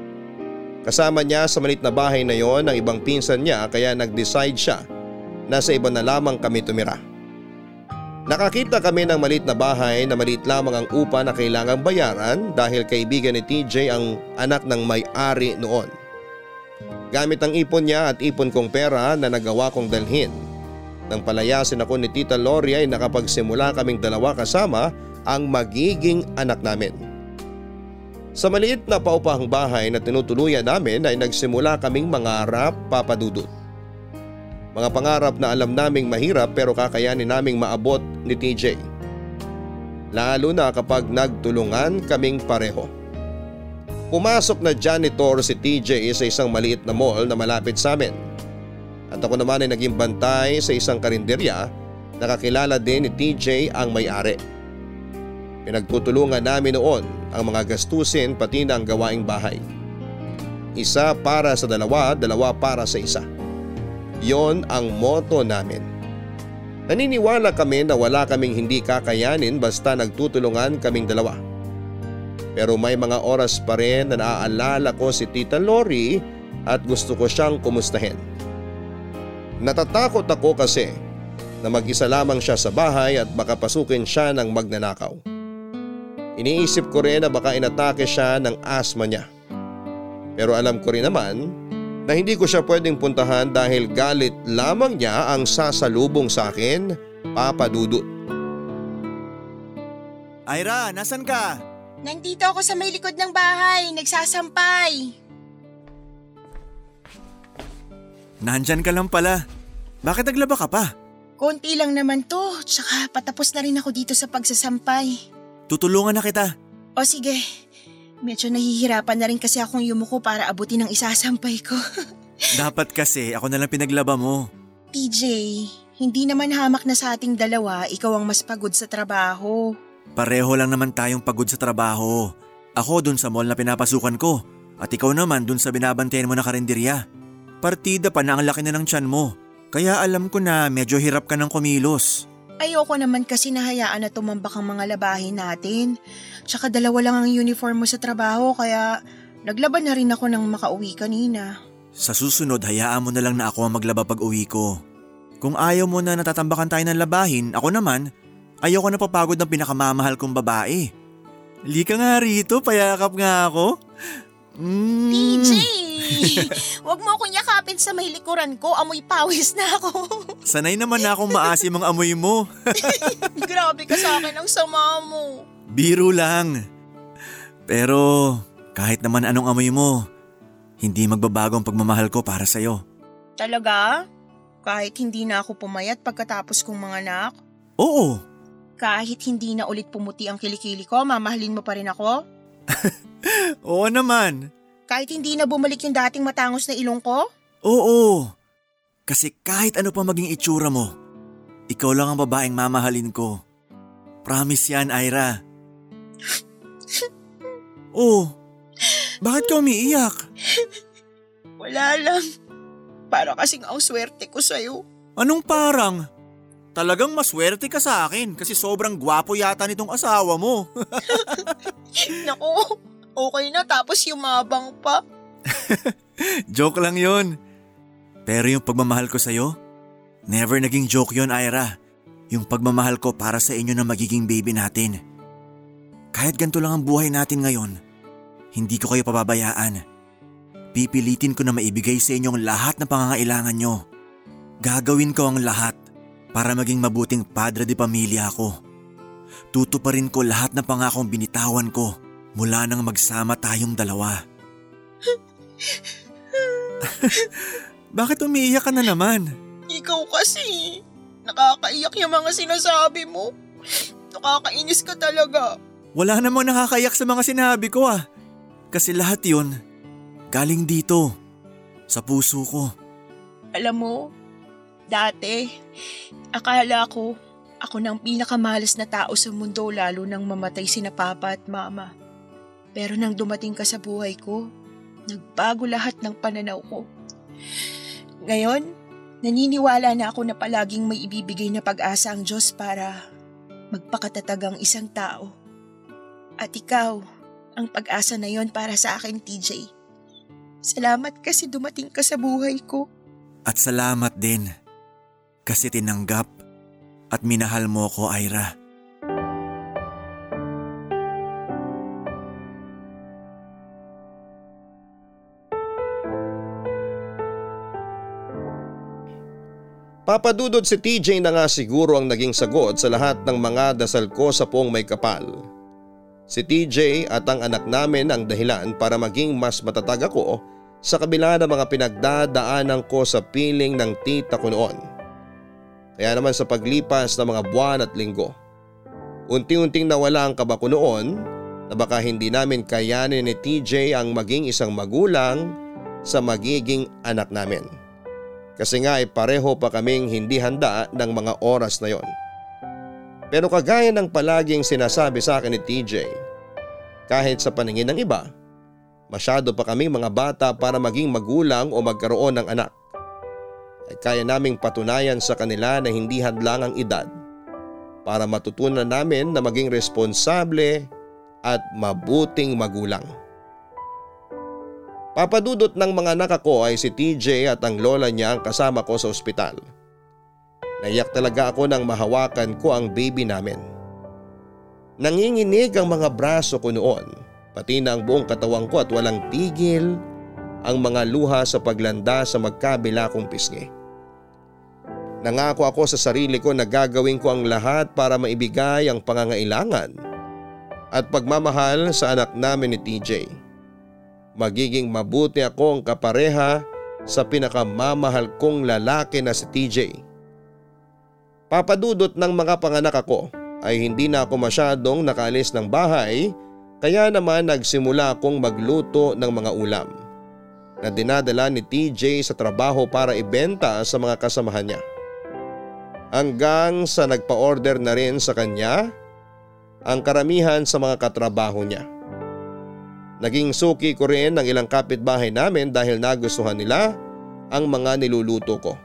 Kasama niya sa malit na bahay na yon ang ibang pinsan niya kaya nag-decide siya na sa iba na lamang kami tumira. Nakakita kami ng malit na bahay na malit lamang ang upa na kailangang bayaran dahil kaibigan ni TJ ang anak ng may-ari noon. Gamit ang ipon niya at ipon kong pera na nagawa kong dalhin. Nang palayasin ako ni Tita Lori ay nakapagsimula kaming dalawa kasama ang magiging anak namin. Sa maliit na paupahang bahay na tinutuluyan namin ay nagsimula kaming mangarap papadudot. Mga pangarap na alam naming mahirap pero kakayanin naming maabot ni TJ. Lalo na kapag nagtulungan kaming pareho. Pumasok na janitor si TJ sa isang maliit na mall na malapit sa amin. At ako naman ay naging bantay sa isang karinderya nakakilala din ni TJ ang may-ari. Pinagtutulungan namin noon ang mga gastusin pati na ang gawaing bahay. Isa para sa dalawa, dalawa para sa isa. Yon ang moto namin. Naniniwala kami na wala kaming hindi kakayanin basta nagtutulungan kaming dalawa. Pero may mga oras pa rin na naaalala ko si Tita Lori at gusto ko siyang kumustahin. Natatakot ako kasi na mag-isa lamang siya sa bahay at baka pasukin siya ng magnanakaw. Iniisip ko rin na baka inatake siya ng asma niya. Pero alam ko rin naman na hindi ko siya pwedeng puntahan dahil galit lamang niya ang sasalubong sa akin, Papa Dudut. Ira, nasan ka? Nandito ako sa may likod ng bahay, nagsasampay. Nandyan ka lang pala. Bakit naglaba ka pa? Konti lang naman to, tsaka patapos na rin ako dito sa pagsasampay. Tutulungan na kita. O sige, medyo nahihirapan na rin kasi akong yumuko para abutin ang isasampay ko. Dapat kasi ako na lang pinaglaba mo. TJ, hindi naman hamak na sa ating dalawa, ikaw ang mas pagod sa trabaho. Pareho lang naman tayong pagod sa trabaho. Ako dun sa mall na pinapasukan ko at ikaw naman dun sa binabantayan mo na karinderya. Partida pa na ang laki na ng tiyan mo. Kaya alam ko na medyo hirap ka ng kumilos. Ayoko naman kasi nahayaan na tumambak ang mga labahin natin. Tsaka dalawa lang ang uniform mo sa trabaho kaya naglaban na rin ako nang makauwi kanina. Sa susunod hayaan mo na lang na ako ang maglaba pag uwi ko. Kung ayaw mo na natatambakan tayo ng labahin, ako naman, ayoko na papagod ng pinakamamahal kong babae. Lika nga rito, payakap nga ako. Mm. TJ! Huwag mo akong yakapin sa may likuran ko, amoy pawis na ako. Sanay naman na akong maasim ang amoy mo. Grabe ka sa akin ang sama mo. Biro lang. Pero kahit naman anong amoy mo, hindi magbabago ang pagmamahal ko para sa'yo. Talaga? Kahit hindi na ako pumayat pagkatapos kong mga anak? Oo, Kahit hindi na ulit pumuti ang kilikili ko, mamahalin mo pa rin ako? oo naman. Kahit hindi na bumalik yung dating matangos na ilong ko? Oo. Kasi kahit ano pa maging itsura mo, ikaw lang ang babaeng mamahalin ko. Promise yan, Ira. Oh, bakit ka umiiyak? Wala lang. Para kasing ang swerte ko sa'yo. Anong parang? Talagang maswerte ka sa akin kasi sobrang gwapo yata nitong asawa mo. Naku, okay na tapos yumabang pa. joke lang yon. Pero yung pagmamahal ko sa'yo, never naging joke yon, Ira. Yung pagmamahal ko para sa inyo na magiging baby natin. Kahit ganito lang ang buhay natin ngayon, hindi ko kayo pababayaan. Pipilitin ko na maibigay sa inyong lahat ng pangangailangan nyo. Gagawin ko ang lahat para maging mabuting padre de pamilya ako. Tutuparin ko lahat ng pangakong binitawan ko mula nang magsama tayong dalawa. Bakit umiiyak ka na naman? Ikaw kasi. Nakakaiyak yung mga sinasabi mo. Nakakainis ka talaga. Wala namang nakakayak sa mga sinabi ko ah. Kasi lahat yun, galing dito, sa puso ko. Alam mo, dati, akala ko ako nang pinakamalas na tao sa mundo lalo nang mamatay sina papa at mama. Pero nang dumating ka sa buhay ko, nagbago lahat ng pananaw ko. Ngayon, naniniwala na ako na palaging may ibibigay na pag-asa ang Diyos para magpakatatag ang isang tao. At ikaw, ang pag-asa na yon para sa akin, TJ. Salamat kasi dumating ka sa buhay ko. At salamat din. Kasi tinanggap at minahal mo ko, Ira. Papadudod si TJ na nga siguro ang naging sagot sa lahat ng mga dasal ko sa poong may kapal. Si TJ at ang anak namin ang dahilan para maging mas matatag ako sa kabila ng mga pinagdadaanan ko sa piling ng tita ko noon. Kaya naman sa paglipas ng mga buwan at linggo, unti-unting nawala ang kaba ko noon na baka hindi namin kayanin ni TJ ang maging isang magulang sa magiging anak namin. Kasi nga ay pareho pa kaming hindi handa ng mga oras na yon. Pero kagaya ng palaging sinasabi sa akin ni TJ, kahit sa paningin ng iba, masyado pa kaming mga bata para maging magulang o magkaroon ng anak. Ay kaya naming patunayan sa kanila na hindi hadlang ang edad para matutunan namin na maging responsable at mabuting magulang. Papadudot ng mga anak ko ay si TJ at ang lola niya ang kasama ko sa ospital. Naiyak talaga ako nang mahawakan ko ang baby namin. Nanginginig ang mga braso ko noon, pati na ang buong katawan ko at walang tigil ang mga luha sa paglanda sa magkabila kong pisngi. Nangako ako sa sarili ko na gagawin ko ang lahat para maibigay ang pangangailangan at pagmamahal sa anak namin ni TJ. Magiging mabuti akong kapareha sa pinakamamahal kong lalaki na si TJ. Papadudot ng mga panganak ako ay hindi na ako masyadong nakaalis ng bahay kaya naman nagsimula akong magluto ng mga ulam na dinadala ni TJ sa trabaho para ibenta sa mga kasamahan niya hanggang sa nagpa-order na rin sa kanya ang karamihan sa mga katrabaho niya. Naging suki ko rin ng ilang kapitbahay namin dahil nagustuhan nila ang mga niluluto ko.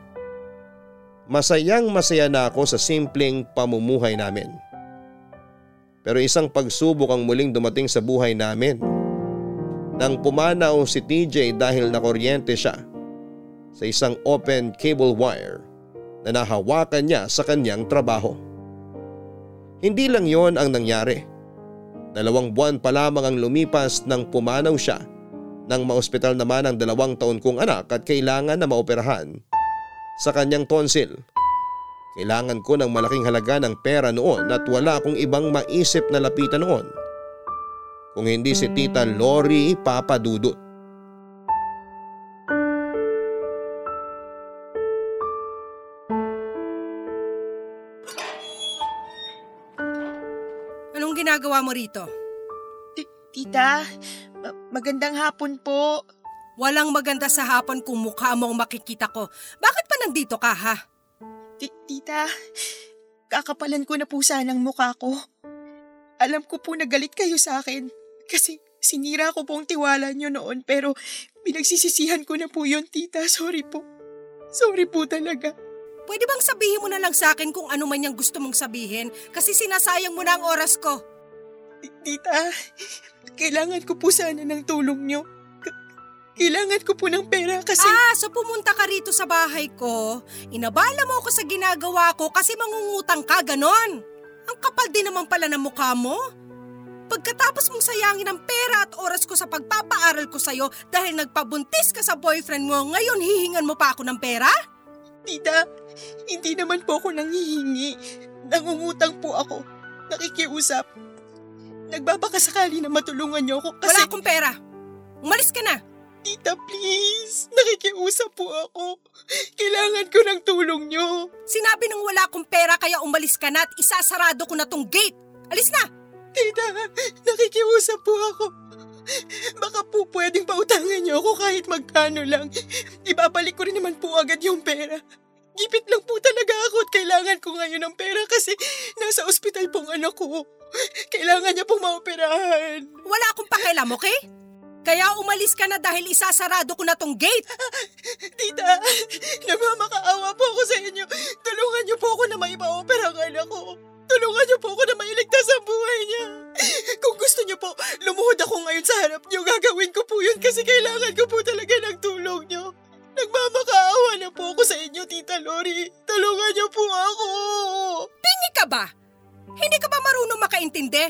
Masayang masaya na ako sa simpleng pamumuhay namin. Pero isang pagsubok ang muling dumating sa buhay namin. Nang pumanaw si TJ dahil nakuryente siya sa isang open cable wire na nahawakan niya sa kanyang trabaho. Hindi lang yon ang nangyari. Dalawang buwan pa lamang ang lumipas nang pumanaw siya nang maospital naman ang dalawang taon kong anak at kailangan na maoperahan sa kanyang tonsil. Kailangan ko ng malaking halaga ng pera noon at wala akong ibang maisip na lapitan noon. Kung hindi si Tita Lori Papadudut. Ginagawa mo rito? Ti- Tita, ma- magandang hapon po. Walang maganda sa hapon kung mukha mo ang makikita ko. Bakit pa nandito ka ha? Ti- Tita, kakapalan ko na po sanang mukha ko. Alam ko po na galit kayo sa akin kasi sinira ko pong tiwala nyo noon pero pinagsisisihan ko na po yun, tita. Sorry po. Sorry po talaga. Pwede bang sabihin mo na lang sa akin kung ano man yung gusto mong sabihin kasi sinasayang mo na ang oras ko. Ti- Tita, kailangan ko po sana ng tulong nyo. Kailangan ko po ng pera kasi... Ah, so pumunta ka rito sa bahay ko. Inabala mo ako sa ginagawa ko kasi mangungutang ka, ganon. Ang kapal din naman pala ng mukha mo. Pagkatapos mong sayangin ang pera at oras ko sa pagpapaaral ko sa'yo dahil nagpabuntis ka sa boyfriend mo, ngayon hihingan mo pa ako ng pera? Tita, hindi naman po ako nanghihingi. Nangungutang po ako. Nakikiusap. Nagbabaka sakali na matulungan niyo ako kasi... Wala akong pera. Umalis ka na. Tita, please. Nakikiusap po ako. Kailangan ko ng tulong niyo. Sinabi nang wala akong pera kaya umalis ka na at isasarado ko na tong gate. Alis na! Tita, nakikiusap po ako. Baka po pwedeng pautangan niyo ako kahit magkano lang. Ibabalik ko rin naman po agad yung pera. Gipit lang po talaga ako at kailangan ko ngayon ng pera kasi nasa ospital pong anak ko. Kailangan niya pong maoperahan. Wala akong pakialam, okay? Kaya umalis ka na dahil isasarado ko na tong gate. Tita, nagmamakaawa po ako sa inyo. Tulungan niyo po ako na maipa-opera ang anak ko. Tulungan niyo po ako na mailigtas ang buhay niya. Kung gusto niyo po, lumuhod ako ngayon sa harap niyo. Gagawin ko po yun kasi kailangan ko po talaga ng tulong niyo. Nagmamakaawa na po ako sa inyo, Tita Lori. Tulungan niyo po ako. Pingi ka ba? Hindi ka ba marunong makaintindi?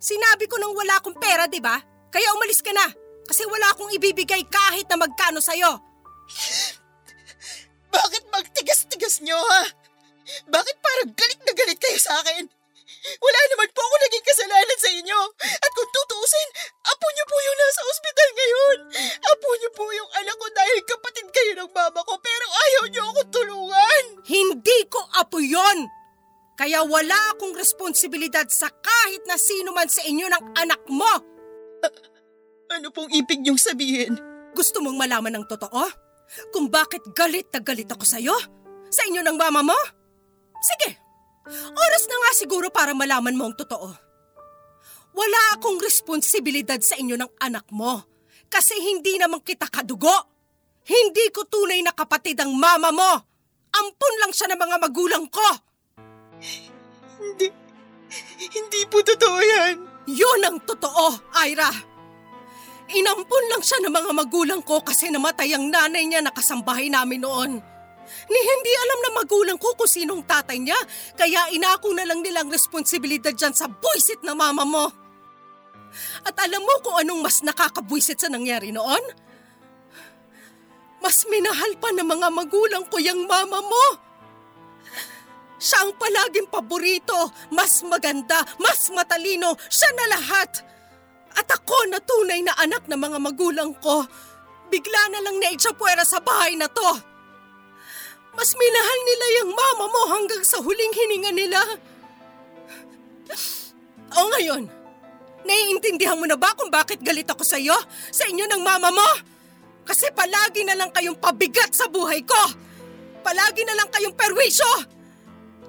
Sinabi ko nang wala akong pera, di ba? Kaya umalis ka na. Kasi wala akong ibibigay kahit na magkano sa'yo. Bakit magtigas-tigas niyo, ha? Bakit parang galit na galit kayo sa akin? Wala naman po ako naging kasalanan sa inyo. At kung tutuusin, apo niyo po yung nasa ospital ngayon. Apo niyo po yung anak ko dahil kapatid kayo ng mama ko pero ayaw niyo akong tulungan. Hindi ko apo yon. Kaya wala akong responsibilidad sa kahit na sino man sa inyo ng anak mo. Ano pong ibig niyong sabihin? Gusto mong malaman ng totoo? Kung bakit galit na galit ako sa'yo? Sa inyo ng mama mo? Sige, oras na nga siguro para malaman mo ang totoo. Wala akong responsibilidad sa inyo ng anak mo kasi hindi naman kita kadugo. Hindi ko tunay na kapatid ang mama mo. Ampun lang siya ng mga magulang ko. Hindi, hindi po totoo yan. Yun ang totoo, Ira. Inampun lang siya ng mga magulang ko kasi namatay ang nanay niya na kasambahay namin noon. Ni hindi alam na magulang ko kung sinong tatay niya, kaya inako na lang nilang responsibilidad dyan sa buisit na mama mo. At alam mo kung anong mas nakakabwisit sa nangyari noon? Mas minahal pa ng mga magulang ko yung mama mo. Siya ang palaging paborito, mas maganda, mas matalino, siya na lahat. At ako na tunay na anak ng mga magulang ko, bigla na lang naitsapwera sa bahay na to. Mas minahal nila yung mama mo hanggang sa huling hininga nila. O ngayon, naiintindihan mo na ba kung bakit galit ako sa iyo, sa inyo ng mama mo? Kasi palagi na lang kayong pabigat sa buhay ko. Palagi na lang kayong perwisyo.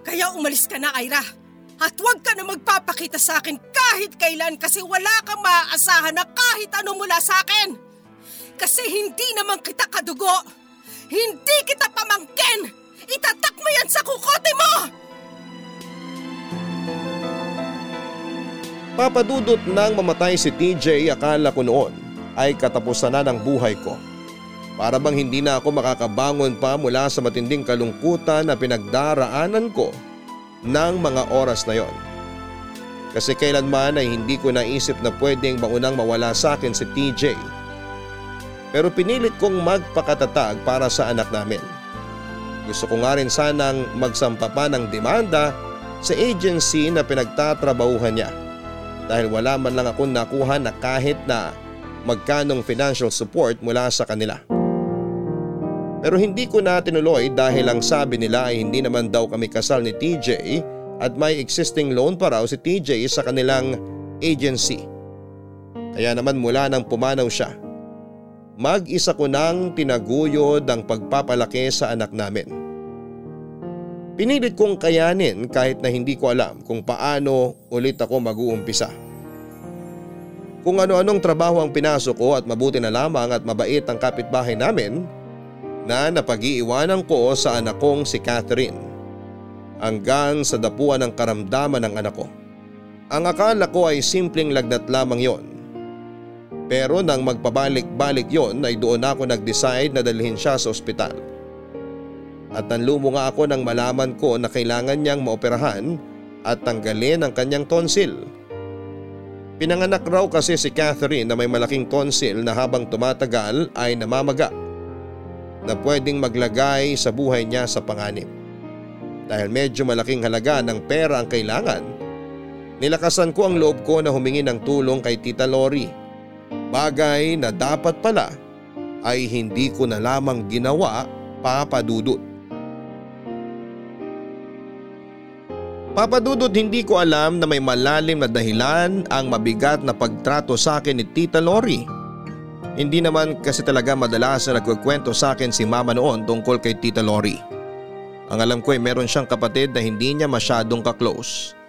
Kaya umalis ka na, Ira. At huwag ka na magpapakita sa akin kahit kailan kasi wala kang maaasahan na kahit ano mula sa akin. Kasi hindi naman kita kadugo. Hindi kita pamangkin. Itatak mo yan sa kukote mo! Papadudot nang mamatay si TJ akala ko noon ay katapusan na ng buhay ko. Para bang hindi na ako makakabangon pa mula sa matinding kalungkutan na pinagdaraanan ko ng mga oras na yon. Kasi kailanman ay hindi ko naisip na pwedeng maunang mawala sa akin si TJ. Pero pinilit kong magpakatatag para sa anak namin. Gusto ko nga rin sanang magsampa pa ng demanda sa agency na pinagtatrabahuhan niya dahil wala man lang akong nakuha na kahit na magkanong financial support mula sa kanila. Pero hindi ko na tinuloy dahil ang sabi nila ay hindi naman daw kami kasal ni TJ at may existing loan pa raw si TJ sa kanilang agency. Kaya naman mula nang pumanaw siya, mag-isa ko nang tinaguyod ang pagpapalaki sa anak namin. Pinilit kong kayanin kahit na hindi ko alam kung paano ulit ako mag-uumpisa. Kung ano-anong trabaho ang pinasok ko at mabuti na lamang at mabait ang kapitbahay namin na napag-iiwanan ko sa anak kong si Catherine hanggang sa dapuan ng karamdaman ng anak ko. Ang akala ko ay simpleng lagnat lamang yon. Pero nang magpabalik-balik yon ay doon ako nag-decide na dalhin siya sa ospital. At nanlumo nga ako nang malaman ko na kailangan niyang maoperahan at tanggalin ang kanyang tonsil. Pinanganak raw kasi si Catherine na may malaking tonsil na habang tumatagal ay namamaga na pwedeng maglagay sa buhay niya sa panganib. Dahil medyo malaking halaga ng pera ang kailangan, nilakasan ko ang loob ko na humingi ng tulong kay Tita Lori. Bagay na dapat pala ay hindi ko na lamang ginawa papadudot. Papadudot hindi ko alam na may malalim na dahilan ang mabigat na pagtrato sa akin ni Tita Lori. Hindi naman kasi talaga madalas na nagkukwento sa akin si mama noon tungkol kay Tita Lori. Ang alam ko ay meron siyang kapatid na hindi niya masyadong kaklose.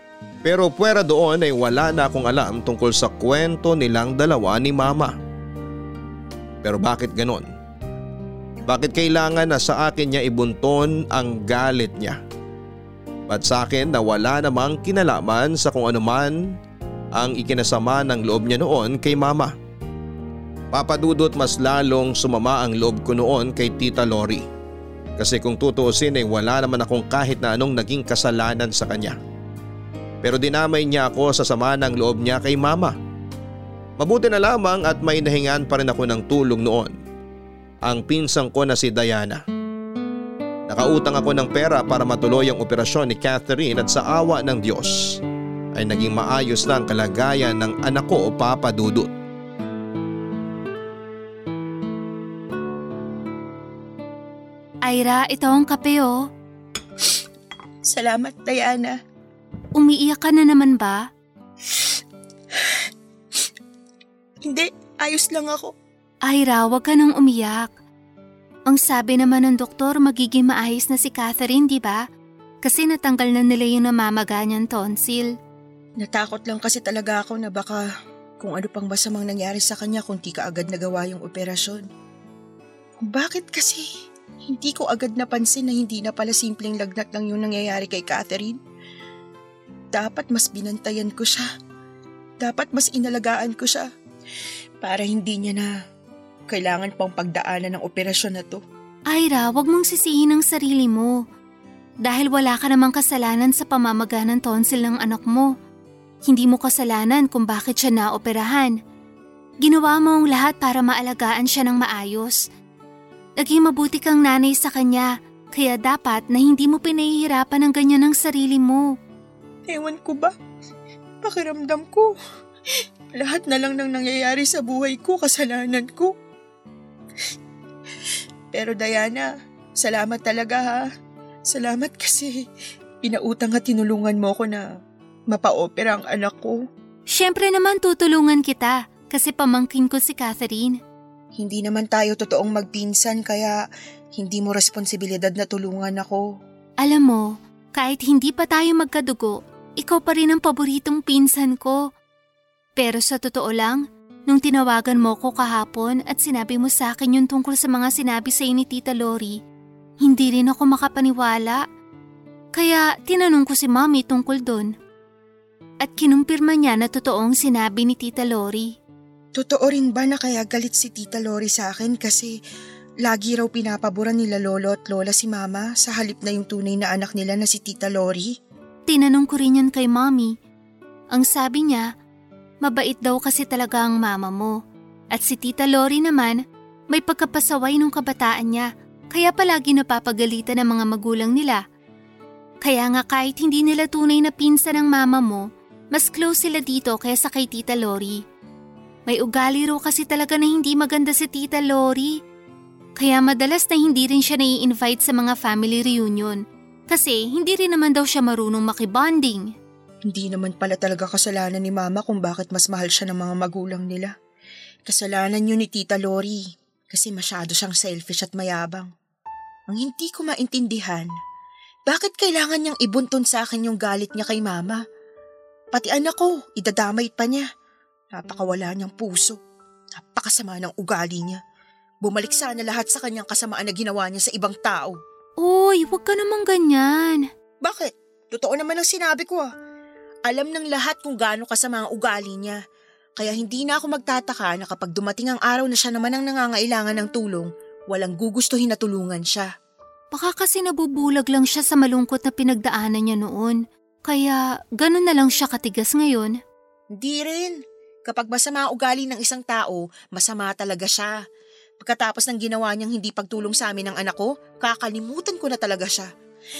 Pero puwera doon ay wala na akong alam tungkol sa kwento nilang dalawa ni mama. Pero bakit ganon? Bakit kailangan na sa akin niya ibunton ang galit niya? At sa akin na wala namang kinalaman sa kung anuman ang ikinasama ng loob niya noon kay mama. Papadudot mas lalong sumama ang loob ko noon kay Tita Lori. Kasi kung tutuusin ay wala naman akong kahit na anong naging kasalanan sa kanya. Pero dinamay niya ako sa sama ng loob niya kay mama. Mabuti na lamang at may nahingan pa rin ako ng tulong noon. Ang pinsang ko na si Diana. Nakautang ako ng pera para matuloy ang operasyon ni Catherine at sa awa ng Diyos ay naging maayos na ang kalagayan ng anak ko o Papa Ira, ito ang kape oh. Salamat, Diana. Umiiyak ka na naman ba? Hindi, ayos lang ako. Ira, huwag ka nang umiyak. Ang sabi naman ng doktor, magiging maayos na si Catherine, di ba? Kasi natanggal na nila yung namamaga niyang tonsil. Natakot lang kasi talaga ako na baka kung ano pang masamang nangyari sa kanya kung di ka agad nagawa yung operasyon. Bakit kasi hindi ko agad napansin na hindi na pala simpleng lagnat lang yung nangyayari kay Catherine? Dapat mas binantayan ko siya. Dapat mas inalagaan ko siya. Para hindi niya na kailangan pang pagdaanan ng operasyon na to. Ira, wag mong sisihin ang sarili mo. Dahil wala ka namang kasalanan sa pamamaga ng tonsil ng anak mo. Hindi mo kasalanan kung bakit siya naoperahan. Ginawa mo ang lahat para maalagaan siya ng maayos. Naging mabuti kang nanay sa kanya, kaya dapat na hindi mo pinahihirapan ng ganyan ang sarili mo. Ewan ko ba? Pakiramdam ko. Lahat na lang nang nangyayari sa buhay ko, kasalanan ko. Pero Diana, salamat talaga ha. Salamat kasi pinautang at tinulungan mo ko na mapa-opera ang anak ko. Siyempre naman tutulungan kita kasi pamangkin ko si Catherine. Hindi naman tayo totoong magpinsan kaya hindi mo responsibilidad na tulungan ako. Alam mo, kahit hindi pa tayo magkadugo, ikaw pa rin ang paboritong pinsan ko. Pero sa totoo lang, nung tinawagan mo ko kahapon at sinabi mo sa akin yung tungkol sa mga sinabi sa ni Tita Lori, hindi rin ako makapaniwala. Kaya tinanong ko si Mommy tungkol doon. At kinumpirma niya na totoong sinabi ni Tita Lori. Totoo rin ba na kaya galit si Tita Lori sa akin kasi lagi raw pinapaboran nila lolo at lola si mama sa halip na yung tunay na anak nila na si Tita Lori? Tinanong ko rin yan kay Mommy. Ang sabi niya, mabait daw kasi talaga ang mama mo. At si Tita Lori naman, may pagkapasaway nung kabataan niya, kaya palagi napapagalitan ng mga magulang nila. Kaya nga kahit hindi nila tunay na pinsan ng mama mo, mas close sila dito kaysa kay Tita Lori. May ugali raw kasi talaga na hindi maganda si Tita Lori. Kaya madalas na hindi rin siya nai-invite sa mga family reunion kasi hindi rin naman daw siya marunong makibonding. Hindi naman pala talaga kasalanan ni mama kung bakit mas mahal siya ng mga magulang nila. Kasalanan yun ni Tita Lori kasi masyado siyang selfish at mayabang. Ang hindi ko maintindihan, bakit kailangan niyang ibunton sa akin yung galit niya kay mama? Pati anak ko, idadamay pa niya. Napakawala niyang puso. Napakasama ng ugali niya. Bumalik sana lahat sa kanyang kasamaan na ginawa niya sa ibang tao. Uy, huwag ka namang ganyan. Bakit? Totoo naman ang sinabi ko ah. Alam ng lahat kung gaano kasama ang ugali niya. Kaya hindi na ako magtataka na kapag dumating ang araw na siya naman ang nangangailangan ng tulong, walang gugustuhin na tulungan siya. Baka kasi nabubulag lang siya sa malungkot na pinagdaanan niya noon. Kaya ganun na lang siya katigas ngayon. Hindi rin. Kapag masama ugali ng isang tao, masama talaga siya. Pagkatapos ng ginawa niyang hindi pagtulong sa amin ng anak ko, kakalimutan ko na talaga siya.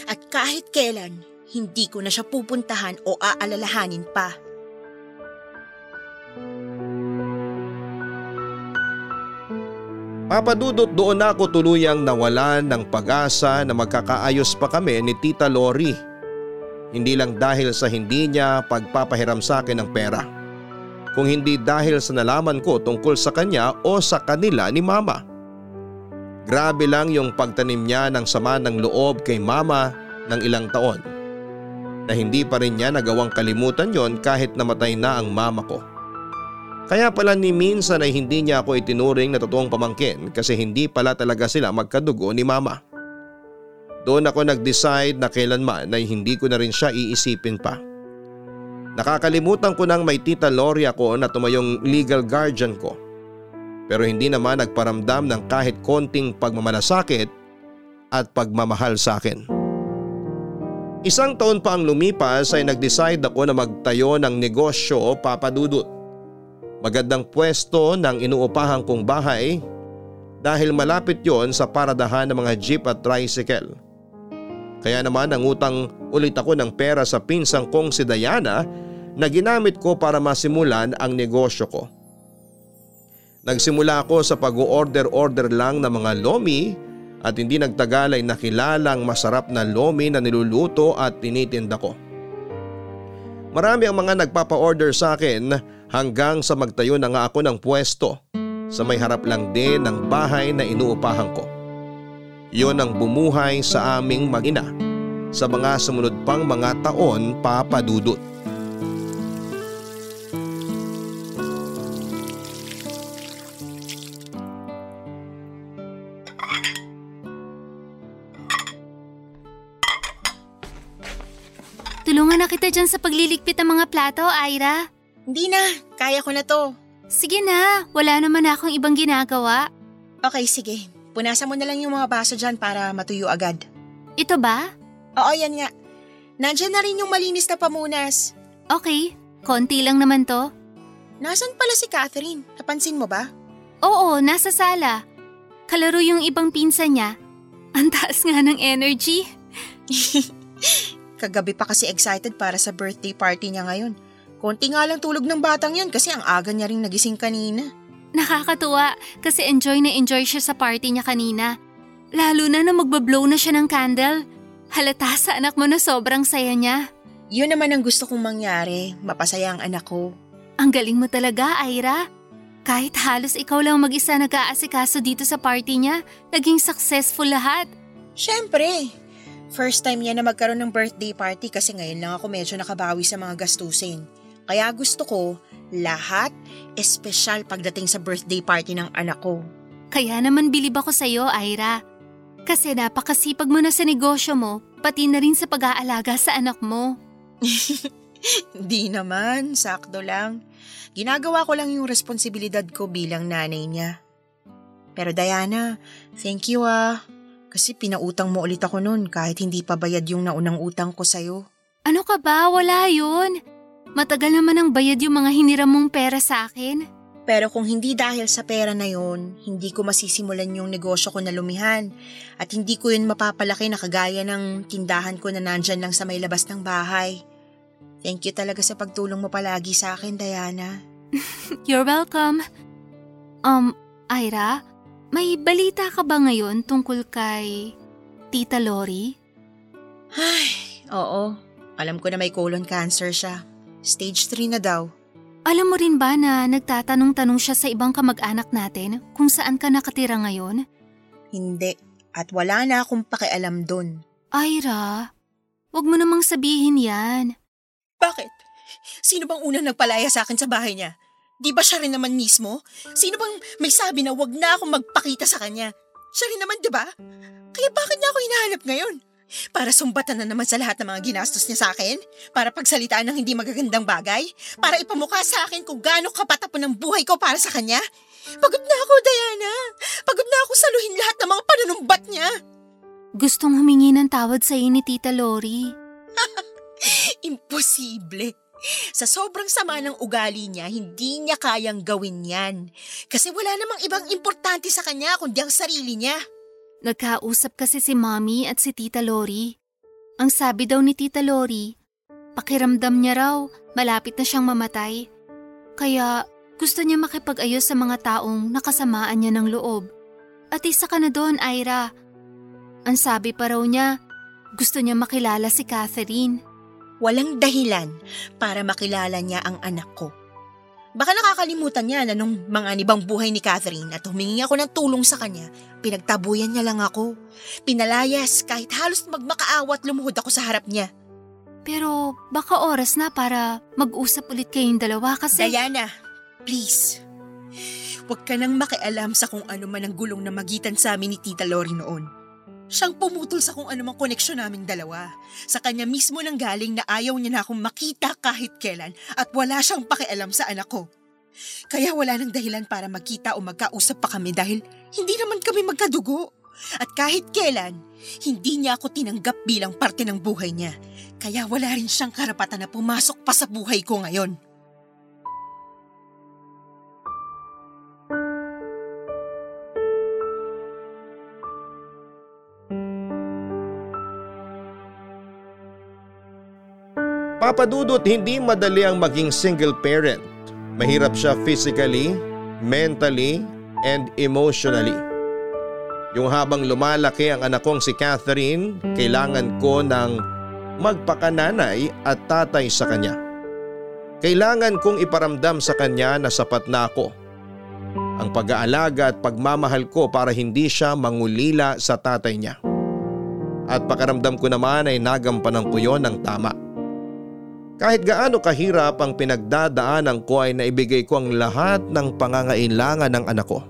At kahit kailan, hindi ko na siya pupuntahan o aalalahanin pa. Papadudot doon ako tuluyang nawalan ng pag-asa na magkakaayos pa kami ni Tita Lori. Hindi lang dahil sa hindi niya pagpapahiram sa akin ng pera. Kung hindi dahil sa nalaman ko tungkol sa kanya o sa kanila ni Mama. Grabe lang yung pagtanim niya ng sama ng loob kay Mama ng ilang taon. Na hindi pa rin niya nagawang kalimutan yon kahit namatay na ang mama ko. Kaya pala ni minsan ay hindi niya ako itinuring na totoong pamangkin kasi hindi pala talaga sila magkadugo ni mama. Doon ako nag-decide na kailanman ay hindi ko na rin siya iisipin pa. Nakakalimutan ko nang may tita Lori ako na tumayong legal guardian ko. Pero hindi naman nagparamdam ng kahit konting pagmamalasakit at pagmamahal sa akin. Isang taon pa ang lumipas ay nag-decide ako na magtayo ng negosyo o papadudot. Magandang pwesto ng inuupahan kong bahay dahil malapit yon sa paradahan ng mga jeep at tricycle. Kaya naman nangutang ulit ako ng pera sa pinsang kong si Diana na ginamit ko para masimulan ang negosyo ko. Nagsimula ako sa pag-order-order lang ng mga lomi at hindi nagtagal ay nakilalang masarap na lomi na niluluto at tinitinda ko. Marami ang mga nagpapa-order sa akin hanggang sa magtayo na nga ako ng pwesto sa may harap lang din ng bahay na inuupahan ko. Iyon ang bumuhay sa aming magina sa mga sumunod pang mga taon papadudot. Tulungan na kita dyan sa pagliligpit ng mga plato, Ira. Hindi na, kaya ko na to. Sige na, wala naman akong ibang ginagawa. Okay, sige. Punasan mo na lang yung mga baso dyan para matuyo agad. Ito ba? Oo, yan nga. Nandyan na rin yung malinis na pamunas. Okay, konti lang naman to. Nasaan pala si Catherine? Napansin mo ba? Oo, nasa sala. Kalaro yung ibang pinsan niya. Ang taas nga ng energy. Kagabi pa kasi excited para sa birthday party niya ngayon. Konti nga lang tulog ng batang yan kasi ang aga niya rin nagising kanina. Nakakatuwa kasi enjoy na enjoy siya sa party niya kanina. Lalo na na magbablow na siya ng candle. Halata sa anak mo na sobrang saya niya. Yun naman ang gusto kong mangyari, mapasaya ang anak ko. Ang galing mo talaga, Ira. Kahit halos ikaw lang mag-isa nag-aasikaso dito sa party niya, naging successful lahat. Siyempre, first time niya na magkaroon ng birthday party kasi ngayon lang ako medyo nakabawi sa mga gastusin. Kaya gusto ko, lahat, espesyal pagdating sa birthday party ng anak ko. Kaya naman bilib ako sa'yo, Ira. Kasi napakasipag mo na sa negosyo mo, pati na rin sa pag-aalaga sa anak mo. Hindi naman, sakto lang. Ginagawa ko lang yung responsibilidad ko bilang nanay niya. Pero Diana, thank you ah. Kasi pinautang mo ulit ako nun kahit hindi pa bayad yung naunang utang ko sa'yo. Ano ka ba? Wala yun. Matagal naman ang bayad yung mga hiniram mong pera sa akin. Pero kung hindi dahil sa pera na yon, hindi ko masisimulan yung negosyo ko na lumihan at hindi ko yun mapapalaki na kagaya ng tindahan ko na nandyan lang sa may labas ng bahay. Thank you talaga sa pagtulong mo palagi sa akin, Diana. You're welcome. Um, Ira, may balita ka ba ngayon tungkol kay Tita Lori? Ay, oo. Alam ko na may colon cancer siya. Stage 3 na daw. Alam mo rin ba na nagtatanong-tanong siya sa ibang kamag-anak natin kung saan ka nakatira ngayon? Hindi. At wala na akong pakialam dun. Ira, wag mo namang sabihin yan. Bakit? Sino bang unang nagpalaya sa akin sa bahay niya? Di ba siya rin naman mismo? Sino bang may sabi na wag na akong magpakita sa kanya? Siya rin naman, di ba? Kaya bakit niya ako hinahanap ngayon? Para sumbatan na naman sa lahat ng mga ginastos niya sa akin? Para pagsalitaan ng hindi magagandang bagay? Para ipamukha sa akin kung gaano kapatapon ng buhay ko para sa kanya? Pagod na ako, Diana. Pagod na ako saluhin lahat ng mga panunumbat niya. Gustong humingi ng tawad sa ni Tita Lori. Imposible. Sa sobrang sama ng ugali niya, hindi niya kayang gawin yan. Kasi wala namang ibang importante sa kanya kundi ang sarili niya. Nagkausap kasi si Mommy at si Tita Lori. Ang sabi daw ni Tita Lori, pakiramdam niya raw malapit na siyang mamatay. Kaya gusto niya makipag-ayos sa mga taong nakasamaan niya ng loob. At isa ka na doon, Ira. Ang sabi pa raw niya, gusto niya makilala si Catherine. Walang dahilan para makilala niya ang anak ko. Baka nakakalimutan niya na nung mga nibang buhay ni Catherine at humingi ako ng tulong sa kanya, pinagtabuyan niya lang ako. Pinalayas kahit halos magmakaawa at lumuhod ako sa harap niya. Pero baka oras na para mag-usap ulit kayong dalawa kasi... Diana, please. Huwag ka nang makialam sa kung ano man ang gulong na magitan sa amin ni Tita Lori noon. Siyang pumutol sa kung anumang koneksyon naming dalawa. Sa kanya mismo nang galing na ayaw niya na akong makita kahit kailan at wala siyang pakialam sa anak ko. Kaya wala nang dahilan para magkita o magkausap pa kami dahil hindi naman kami magkadugo. At kahit kailan, hindi niya ako tinanggap bilang parte ng buhay niya. Kaya wala rin siyang karapatan na pumasok pa sa buhay ko ngayon. Papadudot hindi madali ang maging single parent. Mahirap siya physically, mentally, and emotionally. Yung habang lumalaki ang anak kong si Catherine, kailangan ko ng magpakananay at tatay sa kanya. Kailangan kong iparamdam sa kanya na sapat na ako. Ang pag-aalaga at pagmamahal ko para hindi siya mangulila sa tatay niya. At pakaramdam ko naman ay nagampanan ko yon ng tama. Kahit gaano kahirap ang pinagdadaanan ko ay naibigay ko ang lahat ng pangangailangan ng anak ko.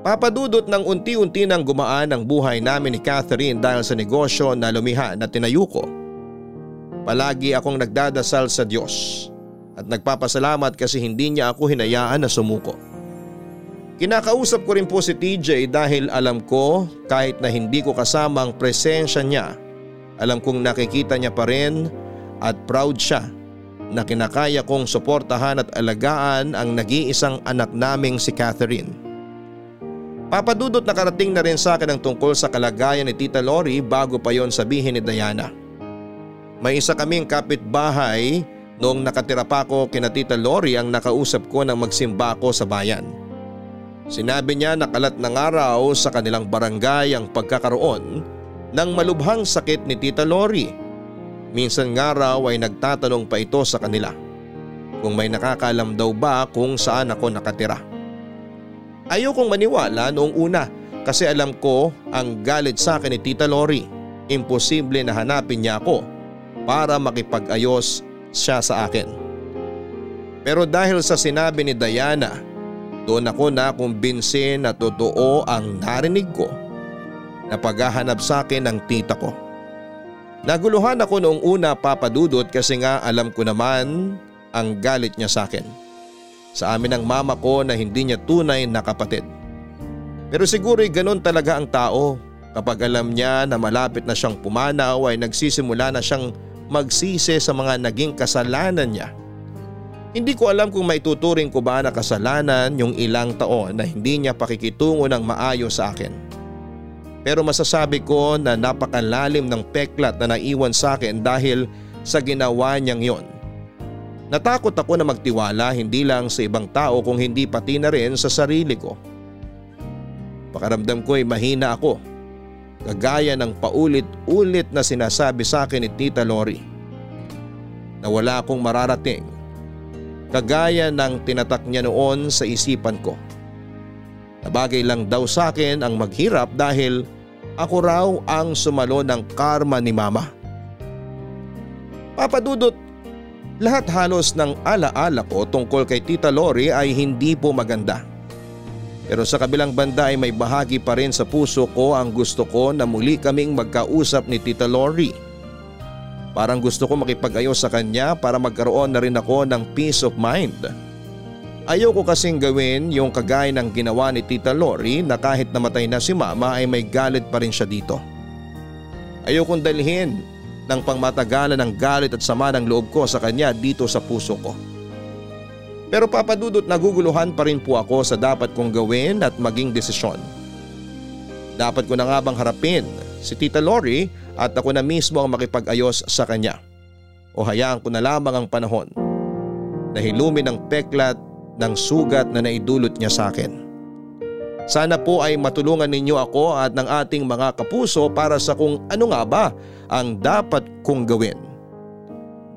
Papadudot ng unti-unti nang gumaan ang buhay namin ni Catherine dahil sa negosyo na lumiha na tinayo ko. Palagi akong nagdadasal sa Diyos at nagpapasalamat kasi hindi niya ako hinayaan na sumuko. Kinakausap ko rin po si TJ dahil alam ko kahit na hindi ko kasama ang presensya niya, alam kong nakikita niya pa rin at proud siya na kinakaya kong suportahan at alagaan ang nag-iisang anak naming si Catherine. Papadudot nakarating na rin sa akin ang tungkol sa kalagayan ni Tita Lori bago pa yon sabihin ni Diana. May isa kaming kapitbahay noong nakatira pa ako kina Tita Lori ang nakausap ko nang magsimba ako sa bayan. Sinabi niya na kalat ng araw sa kanilang barangay ang pagkakaroon ng malubhang sakit ni Tita Lori. Minsan nga raw ay nagtatanong pa ito sa kanila kung may nakakalam daw ba kung saan ako nakatira. Ayokong maniwala noong una kasi alam ko ang galit sa akin ni Tita Lori. Imposible na hanapin niya ako para makipag-ayos siya sa akin. Pero dahil sa sinabi ni Diana, doon ako na kumbinse na totoo ang narinig ko na paghahanap sa akin ng tita ko. Naguluhan ako noong una papadudot kasi nga alam ko naman ang galit niya sa akin sa amin ng mama ko na hindi niya tunay na kapatid. Pero siguro'y ganun talaga ang tao. Kapag alam niya na malapit na siyang pumanaw ay nagsisimula na siyang magsisi sa mga naging kasalanan niya. Hindi ko alam kung maituturing ko ba na kasalanan yung ilang taon na hindi niya pakikitungo ng maayos sa akin. Pero masasabi ko na napakalalim ng peklat na naiwan sa akin dahil sa ginawa niyang yon. Natakot ako na magtiwala hindi lang sa ibang tao kung hindi pati na rin sa sarili ko. Pakaramdam ko ay mahina ako. Kagaya ng paulit-ulit na sinasabi sa akin ni Tita Lori. Na wala akong mararating. Kagaya ng tinatak niya noon sa isipan ko. Nabagay lang daw sa akin ang maghirap dahil ako raw ang sumalo ng karma ni mama. Papadudot lahat halos ng alaala ko tungkol kay Tita Lori ay hindi po maganda. Pero sa kabilang banda ay may bahagi pa rin sa puso ko ang gusto ko na muli kaming magkausap ni Tita Lori. Parang gusto ko makipag-ayos sa kanya para magkaroon na rin ako ng peace of mind. Ayoko kasing gawin yung kagaya ng ginawa ni Tita Lori na kahit namatay na si mama ay may galit pa rin siya dito. Ayokong dalhin ng pangmatagalan ng galit at sama ng loob ko sa kanya dito sa puso ko. Pero papadudot naguguluhan pa rin po ako sa dapat kong gawin at maging desisyon. Dapat ko na nga bang harapin si Tita Lori at ako na mismo ang makipag-ayos sa kanya. O hayaan ko na lamang ang panahon na hilumin ng peklat ng sugat na naidulot niya sa akin. Sana po ay matulungan ninyo ako at ng ating mga kapuso para sa kung ano nga ba ang dapat kong gawin.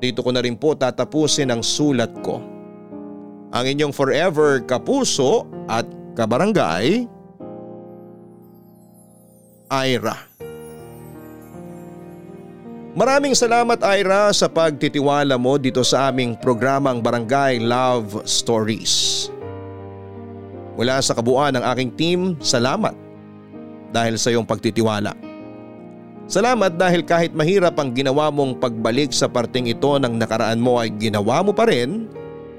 Dito ko na rin po tatapusin ang sulat ko. Ang inyong forever kapuso at kabarangay, Ira. Maraming salamat Ira sa pagtitiwala mo dito sa aming programang Barangay Love Stories. Mula sa kabuuan ng aking team, salamat dahil sa iyong pagtitiwala. Salamat dahil kahit mahirap ang ginawa mong pagbalik sa parting ito ng nakaraan mo ay ginawa mo pa rin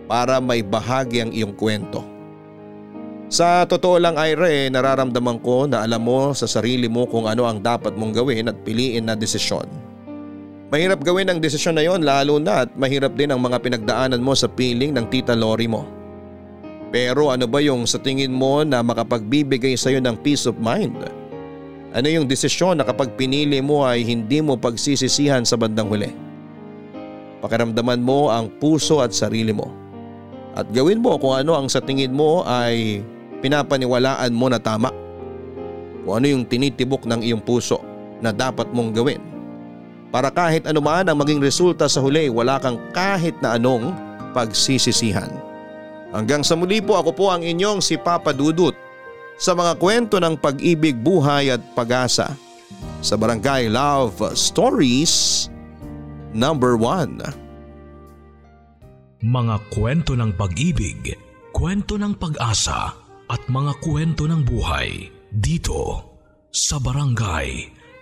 para may bahagi ang iyong kwento. Sa totoo lang Ira eh, nararamdaman ko na alam mo sa sarili mo kung ano ang dapat mong gawin at piliin na desisyon. Mahirap gawin ang desisyon na yon lalo na at mahirap din ang mga pinagdaanan mo sa piling ng tita Lori mo. Pero ano ba yung sa tingin mo na makapagbibigay sa iyo ng peace of mind? Ano yung desisyon na kapag pinili mo ay hindi mo pagsisisihan sa bandang huli? Pakiramdaman mo ang puso at sarili mo. At gawin mo kung ano ang sa tingin mo ay pinapaniwalaan mo na tama. Kung ano yung tinitibok ng iyong puso na dapat mong gawin. Para kahit anuman ang maging resulta sa huli wala kang kahit na anong pagsisisihan. Hanggang sa muli po ako po ang inyong si Papa Dudut sa mga kwento ng pag-ibig, buhay at pag-asa sa Barangay Love Stories number 1. Mga kwento ng pag-ibig, kwento ng pag-asa at mga kwento ng buhay dito sa Barangay